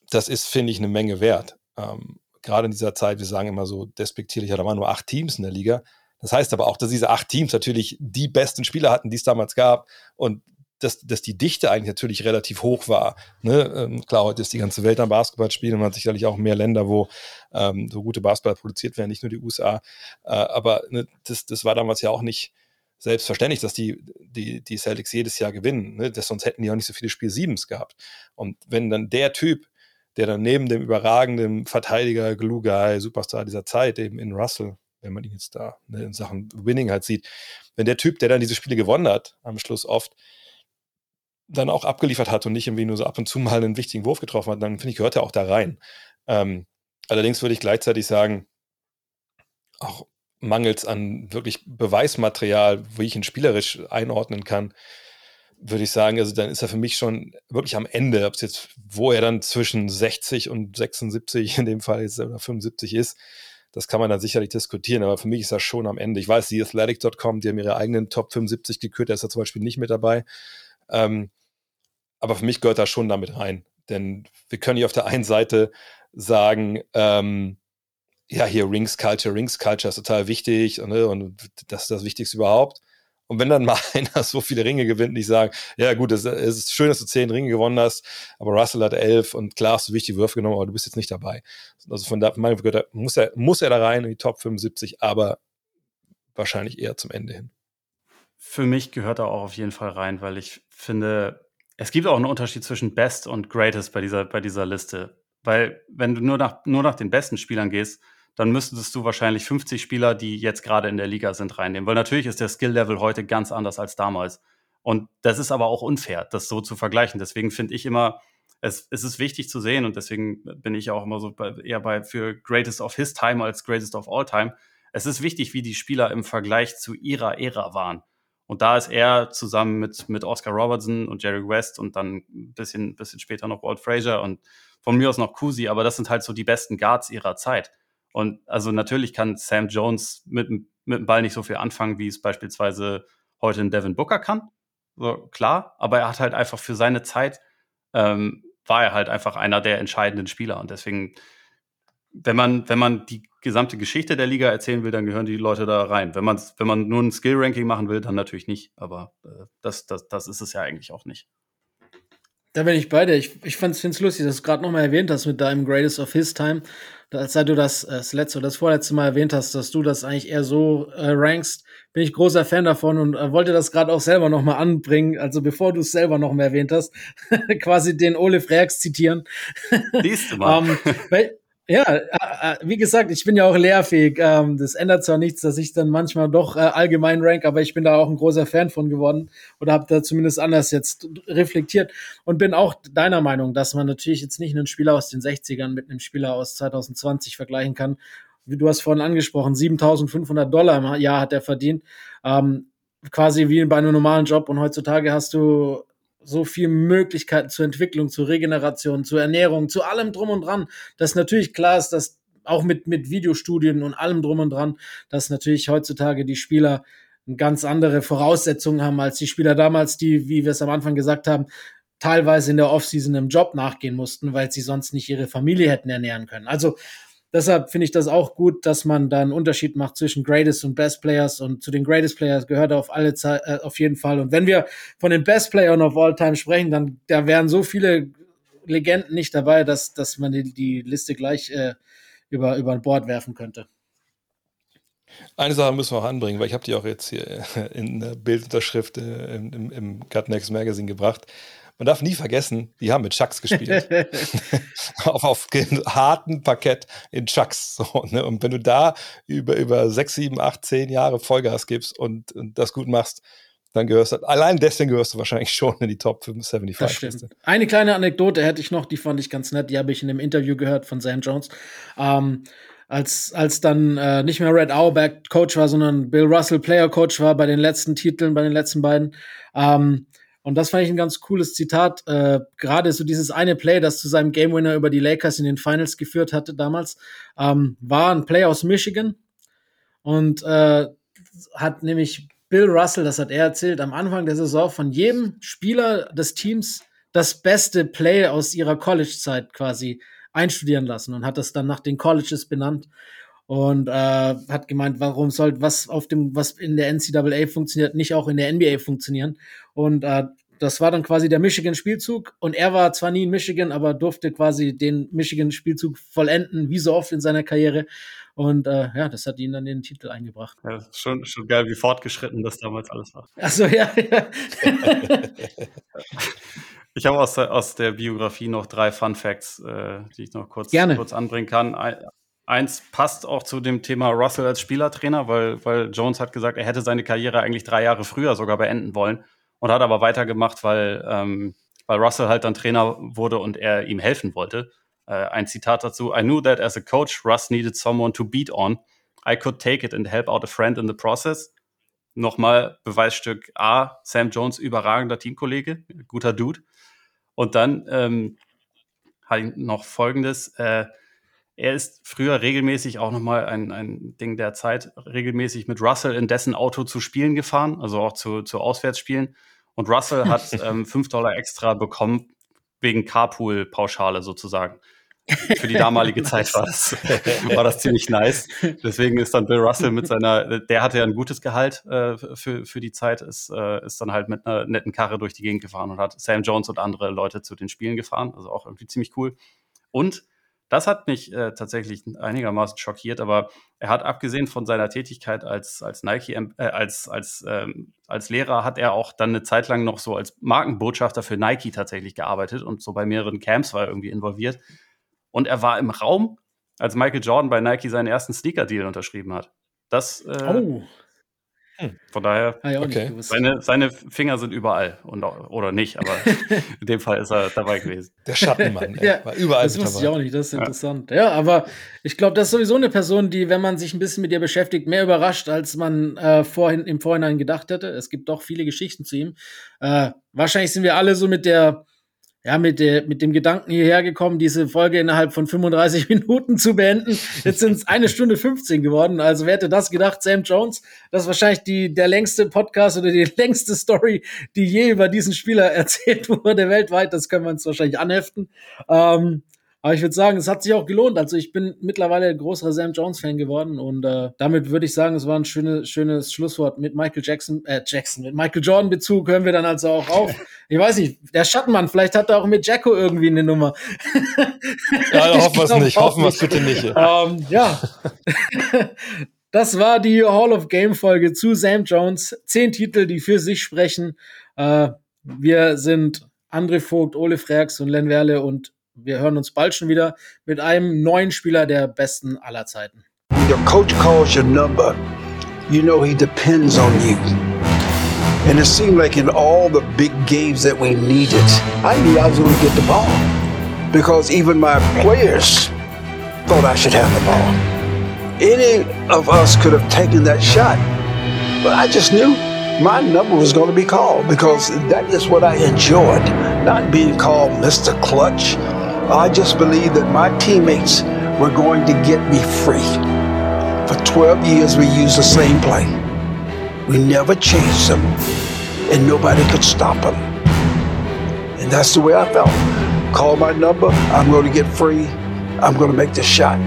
Das ist, finde ich, eine Menge wert. Ähm, gerade in dieser Zeit, wir sagen immer so despektierlich, da waren nur acht Teams in der Liga. Das heißt aber auch, dass diese acht Teams natürlich die besten Spieler hatten, die es damals gab und dass, dass die Dichte eigentlich natürlich relativ hoch war. Ne? Ähm, klar, heute ist die ganze Welt am Basketball spielen und man hat sicherlich auch mehr Länder, wo ähm, so gute Basketball produziert werden, nicht nur die USA. Äh, aber ne, das, das war damals ja auch nicht selbstverständlich, dass die, die, die Celtics jedes Jahr gewinnen. Ne? Das, sonst hätten die auch nicht so viele Spiel Siebens gehabt. Und wenn dann der Typ, der dann neben dem überragenden Verteidiger, Glue Guy, Superstar dieser Zeit, eben in Russell, wenn man ihn jetzt da ne, in Sachen Winning halt sieht, wenn der Typ, der dann diese Spiele gewonnen hat, am Schluss oft, dann auch abgeliefert hat und nicht irgendwie nur so ab und zu mal einen wichtigen Wurf getroffen hat, dann finde ich, gehört er auch da rein. Ähm, allerdings würde ich gleichzeitig sagen, auch mangels an wirklich Beweismaterial, wie ich ihn spielerisch einordnen kann, würde ich sagen, also dann ist er für mich schon wirklich am Ende, ob es jetzt, wo er dann zwischen 60 und 76 in dem Fall ist oder 75 ist, das kann man dann sicherlich diskutieren, aber für mich ist das schon am Ende. Ich weiß, die Athletic.com, die haben ihre eigenen Top 75 gekürt, da ist er zum Beispiel nicht mit dabei. Ähm, aber für mich gehört das schon damit rein. Denn wir können hier auf der einen Seite sagen, ähm, ja, hier Rings Culture, Rings Culture ist total wichtig ne, und das ist das Wichtigste überhaupt. Und wenn dann *laughs* mal einer so viele Ringe gewinnt, nicht sagen, ja gut, es, ist schön, dass du zehn Ringe gewonnen hast, aber Russell hat elf und klar hast du wichtige Würfe genommen, aber du bist jetzt nicht dabei. Also von da von muss er, muss er da rein in die Top 75, aber wahrscheinlich eher zum Ende hin. Für mich gehört er auch auf jeden Fall rein, weil ich finde, es gibt auch einen Unterschied zwischen Best und Greatest bei dieser, bei dieser Liste. Weil wenn du nur nach, nur nach den besten Spielern gehst, dann müsstest du wahrscheinlich 50 Spieler, die jetzt gerade in der Liga sind, reinnehmen. Weil natürlich ist der Skill-Level heute ganz anders als damals. Und das ist aber auch unfair, das so zu vergleichen. Deswegen finde ich immer, es, es, ist wichtig zu sehen und deswegen bin ich auch immer so bei, eher bei für Greatest of His Time als Greatest of All Time. Es ist wichtig, wie die Spieler im Vergleich zu ihrer Ära waren. Und da ist er zusammen mit, mit Oscar Robertson und Jerry West und dann ein bisschen, bisschen später noch Walt Frazier und von mir aus noch Kusi, aber das sind halt so die besten Guards ihrer Zeit. Und also natürlich kann Sam Jones mit, mit dem Ball nicht so viel anfangen, wie es beispielsweise heute in Devin Booker kann. So, klar, aber er hat halt einfach für seine Zeit, ähm, war er halt einfach einer der entscheidenden Spieler. Und deswegen, wenn man, wenn man die gesamte Geschichte der Liga erzählen will, dann gehören die Leute da rein. Wenn man, wenn man nur ein Skill-Ranking machen will, dann natürlich nicht. Aber äh, das, das, das ist es ja eigentlich auch nicht. Da bin ich bei dir. Ich, ich finde es lustig, dass du gerade nochmal erwähnt hast mit deinem Greatest of His Time. Als du das, äh, das letzte oder das vorletzte Mal erwähnt hast, dass du das eigentlich eher so äh, rankst, bin ich großer Fan davon und äh, wollte das gerade auch selber nochmal anbringen. Also bevor du es selber nochmal erwähnt hast, *laughs* quasi den Ole Freaks zitieren. Siehst du mal. um, *laughs* ähm, weil, ja, äh, äh, wie gesagt, ich bin ja auch lehrfähig. Ähm, das ändert zwar nichts, dass ich dann manchmal doch äh, allgemein rank, aber ich bin da auch ein großer Fan von geworden oder habe da zumindest anders jetzt reflektiert und bin auch deiner Meinung, dass man natürlich jetzt nicht einen Spieler aus den 60ern mit einem Spieler aus 2020 vergleichen kann. Wie du hast vorhin angesprochen, 7.500 Dollar im Jahr hat er verdient. Ähm, quasi wie bei einem normalen Job und heutzutage hast du so viele Möglichkeiten zur Entwicklung, zur Regeneration, zur Ernährung, zu allem drum und dran, dass natürlich klar ist, dass auch mit, mit Videostudien und allem drum und dran, dass natürlich heutzutage die Spieler ganz andere Voraussetzungen haben als die Spieler damals, die, wie wir es am Anfang gesagt haben, teilweise in der Offseason im Job nachgehen mussten, weil sie sonst nicht ihre Familie hätten ernähren können. Also deshalb finde ich das auch gut, dass man da einen Unterschied macht zwischen Greatest und Best Players und zu den Greatest Players gehört auf alle Zeit, äh, auf jeden Fall. Und wenn wir von den Best Players of All Time sprechen, dann da wären so viele Legenden nicht dabei, dass, dass man die, die Liste gleich äh, über, über Board werfen könnte. Eine Sache müssen wir auch anbringen, weil ich habe die auch jetzt hier in der Bildunterschrift äh, im, im Gut Next Magazine gebracht. Man darf nie vergessen, die haben mit Chucks gespielt. *laughs* *laughs* auf, auf harten Parkett in Chucks. So, ne? Und wenn du da über, über sechs, sieben, acht, zehn Jahre Vollgas gibst und, und das gut machst, dann gehörst du, allein deswegen gehörst du wahrscheinlich schon in die Top 75 Eine kleine Anekdote hätte ich noch, die fand ich ganz nett, die habe ich in einem Interview gehört von Sam Jones. Ähm, als, als dann äh, nicht mehr Red Auerbach Coach war, sondern Bill Russell Player Coach war bei den letzten Titeln, bei den letzten beiden. Ähm, und das fand ich ein ganz cooles Zitat. Äh, Gerade so dieses eine Play, das zu seinem Game Winner über die Lakers in den Finals geführt hatte damals, ähm, war ein Play aus Michigan und äh, hat nämlich Bill Russell, das hat er erzählt, am Anfang der Saison von jedem Spieler des Teams das beste Play aus ihrer College-Zeit quasi einstudieren lassen und hat das dann nach den Colleges benannt und äh, hat gemeint, warum soll was auf dem, was in der NCAA funktioniert, nicht auch in der NBA funktionieren. Und äh, das war dann quasi der Michigan-Spielzug und er war zwar nie in Michigan, aber durfte quasi den Michigan-Spielzug vollenden, wie so oft in seiner Karriere. Und äh, ja, das hat ihn dann den Titel eingebracht. Ja, schon, schon geil, wie fortgeschritten das damals alles war. Achso, ja, ja. *laughs* Ich habe aus, aus der Biografie noch drei Fun Facts, äh, die ich noch kurz, Gerne. kurz anbringen kann. Eins passt auch zu dem Thema Russell als Spielertrainer, weil, weil Jones hat gesagt, er hätte seine Karriere eigentlich drei Jahre früher sogar beenden wollen und hat aber weitergemacht, weil, ähm, weil Russell halt dann Trainer wurde und er ihm helfen wollte. Äh, ein Zitat dazu: I knew that as a coach, Russ needed someone to beat on. I could take it and help out a friend in the process. Nochmal Beweisstück A, Sam Jones, überragender Teamkollege, guter Dude. Und dann ähm, noch Folgendes. Äh, er ist früher regelmäßig auch nochmal ein, ein Ding der Zeit, regelmäßig mit Russell in dessen Auto zu Spielen gefahren, also auch zu, zu Auswärtsspielen. Und Russell hat *laughs* ähm, 5 Dollar extra bekommen wegen Carpool-Pauschale sozusagen für die damalige *laughs* Zeit war das, *laughs* war das ziemlich nice. Deswegen ist dann Bill Russell mit seiner, der hatte ja ein gutes Gehalt äh, für, für die Zeit, ist, äh, ist dann halt mit einer netten Karre durch die Gegend gefahren und hat Sam Jones und andere Leute zu den Spielen gefahren. Also auch irgendwie ziemlich cool. Und das hat mich äh, tatsächlich einigermaßen schockiert, aber er hat abgesehen von seiner Tätigkeit als, als Nike, äh, als, als, ähm, als Lehrer, hat er auch dann eine Zeit lang noch so als Markenbotschafter für Nike tatsächlich gearbeitet und so bei mehreren Camps war er irgendwie involviert. Und er war im Raum, als Michael Jordan bei Nike seinen ersten Sneaker-Deal unterschrieben hat. Das, äh, oh. Hm. Von daher, ah, ja, okay. seine, seine Finger sind überall. Und, oder nicht, aber *laughs* in dem Fall ist er dabei gewesen. Der Schattenmann, ey, ja, war überall Das wusste dabei. ich auch nicht, das ist interessant. Ja, ja aber ich glaube, das ist sowieso eine Person, die, wenn man sich ein bisschen mit ihr beschäftigt, mehr überrascht, als man äh, vorhin, im Vorhinein gedacht hätte. Es gibt doch viele Geschichten zu ihm. Äh, wahrscheinlich sind wir alle so mit der ja, mit, der, mit dem Gedanken hierher gekommen, diese Folge innerhalb von 35 *laughs* Minuten zu beenden. Jetzt sind es eine Stunde 15 geworden. Also wer hätte das gedacht? Sam Jones, das ist wahrscheinlich die, der längste Podcast oder die *laughs* längste Story, die je über diesen Spieler *laughs* erzählt wurde weltweit. Das können wir uns wahrscheinlich anheften. Ähm, aber ich würde sagen, es hat sich auch gelohnt. Also ich bin mittlerweile ein großer Sam Jones-Fan geworden und äh, damit würde ich sagen, es war ein schönes, schönes Schlusswort mit Michael Jackson, äh, Jackson, mit Michael Jordan-Bezug hören wir dann also auch auf. *laughs* Ich weiß nicht, der Schattenmann, vielleicht hat er auch mit Jacko irgendwie eine Nummer. *laughs* Ja, *laughs* hoffen wir es nicht, hoffen wir es bitte nicht. Ähm, ja. Das war die Hall of Game Folge zu Sam Jones. Zehn Titel, die für sich sprechen. Äh, wir sind André Vogt, Ole Freaks und Len Werle und wir hören uns bald schon wieder mit einem neuen Spieler der besten aller Zeiten. Your coach calls your number. You know he depends on you. And it seemed like in all the big games that we needed, I knew I was going to get the ball. Because even my players thought I should have the ball. Any of us could have taken that shot. But I just knew my number was going to be called because that is what I enjoyed. Not being called Mr. Clutch I just believed that my teammates were going to get me free. For 12 years, we used the same play. We never changed them, and nobody could stop them. And that's the way I felt. Call my number. I'm going to get free. I'm going to make the shot.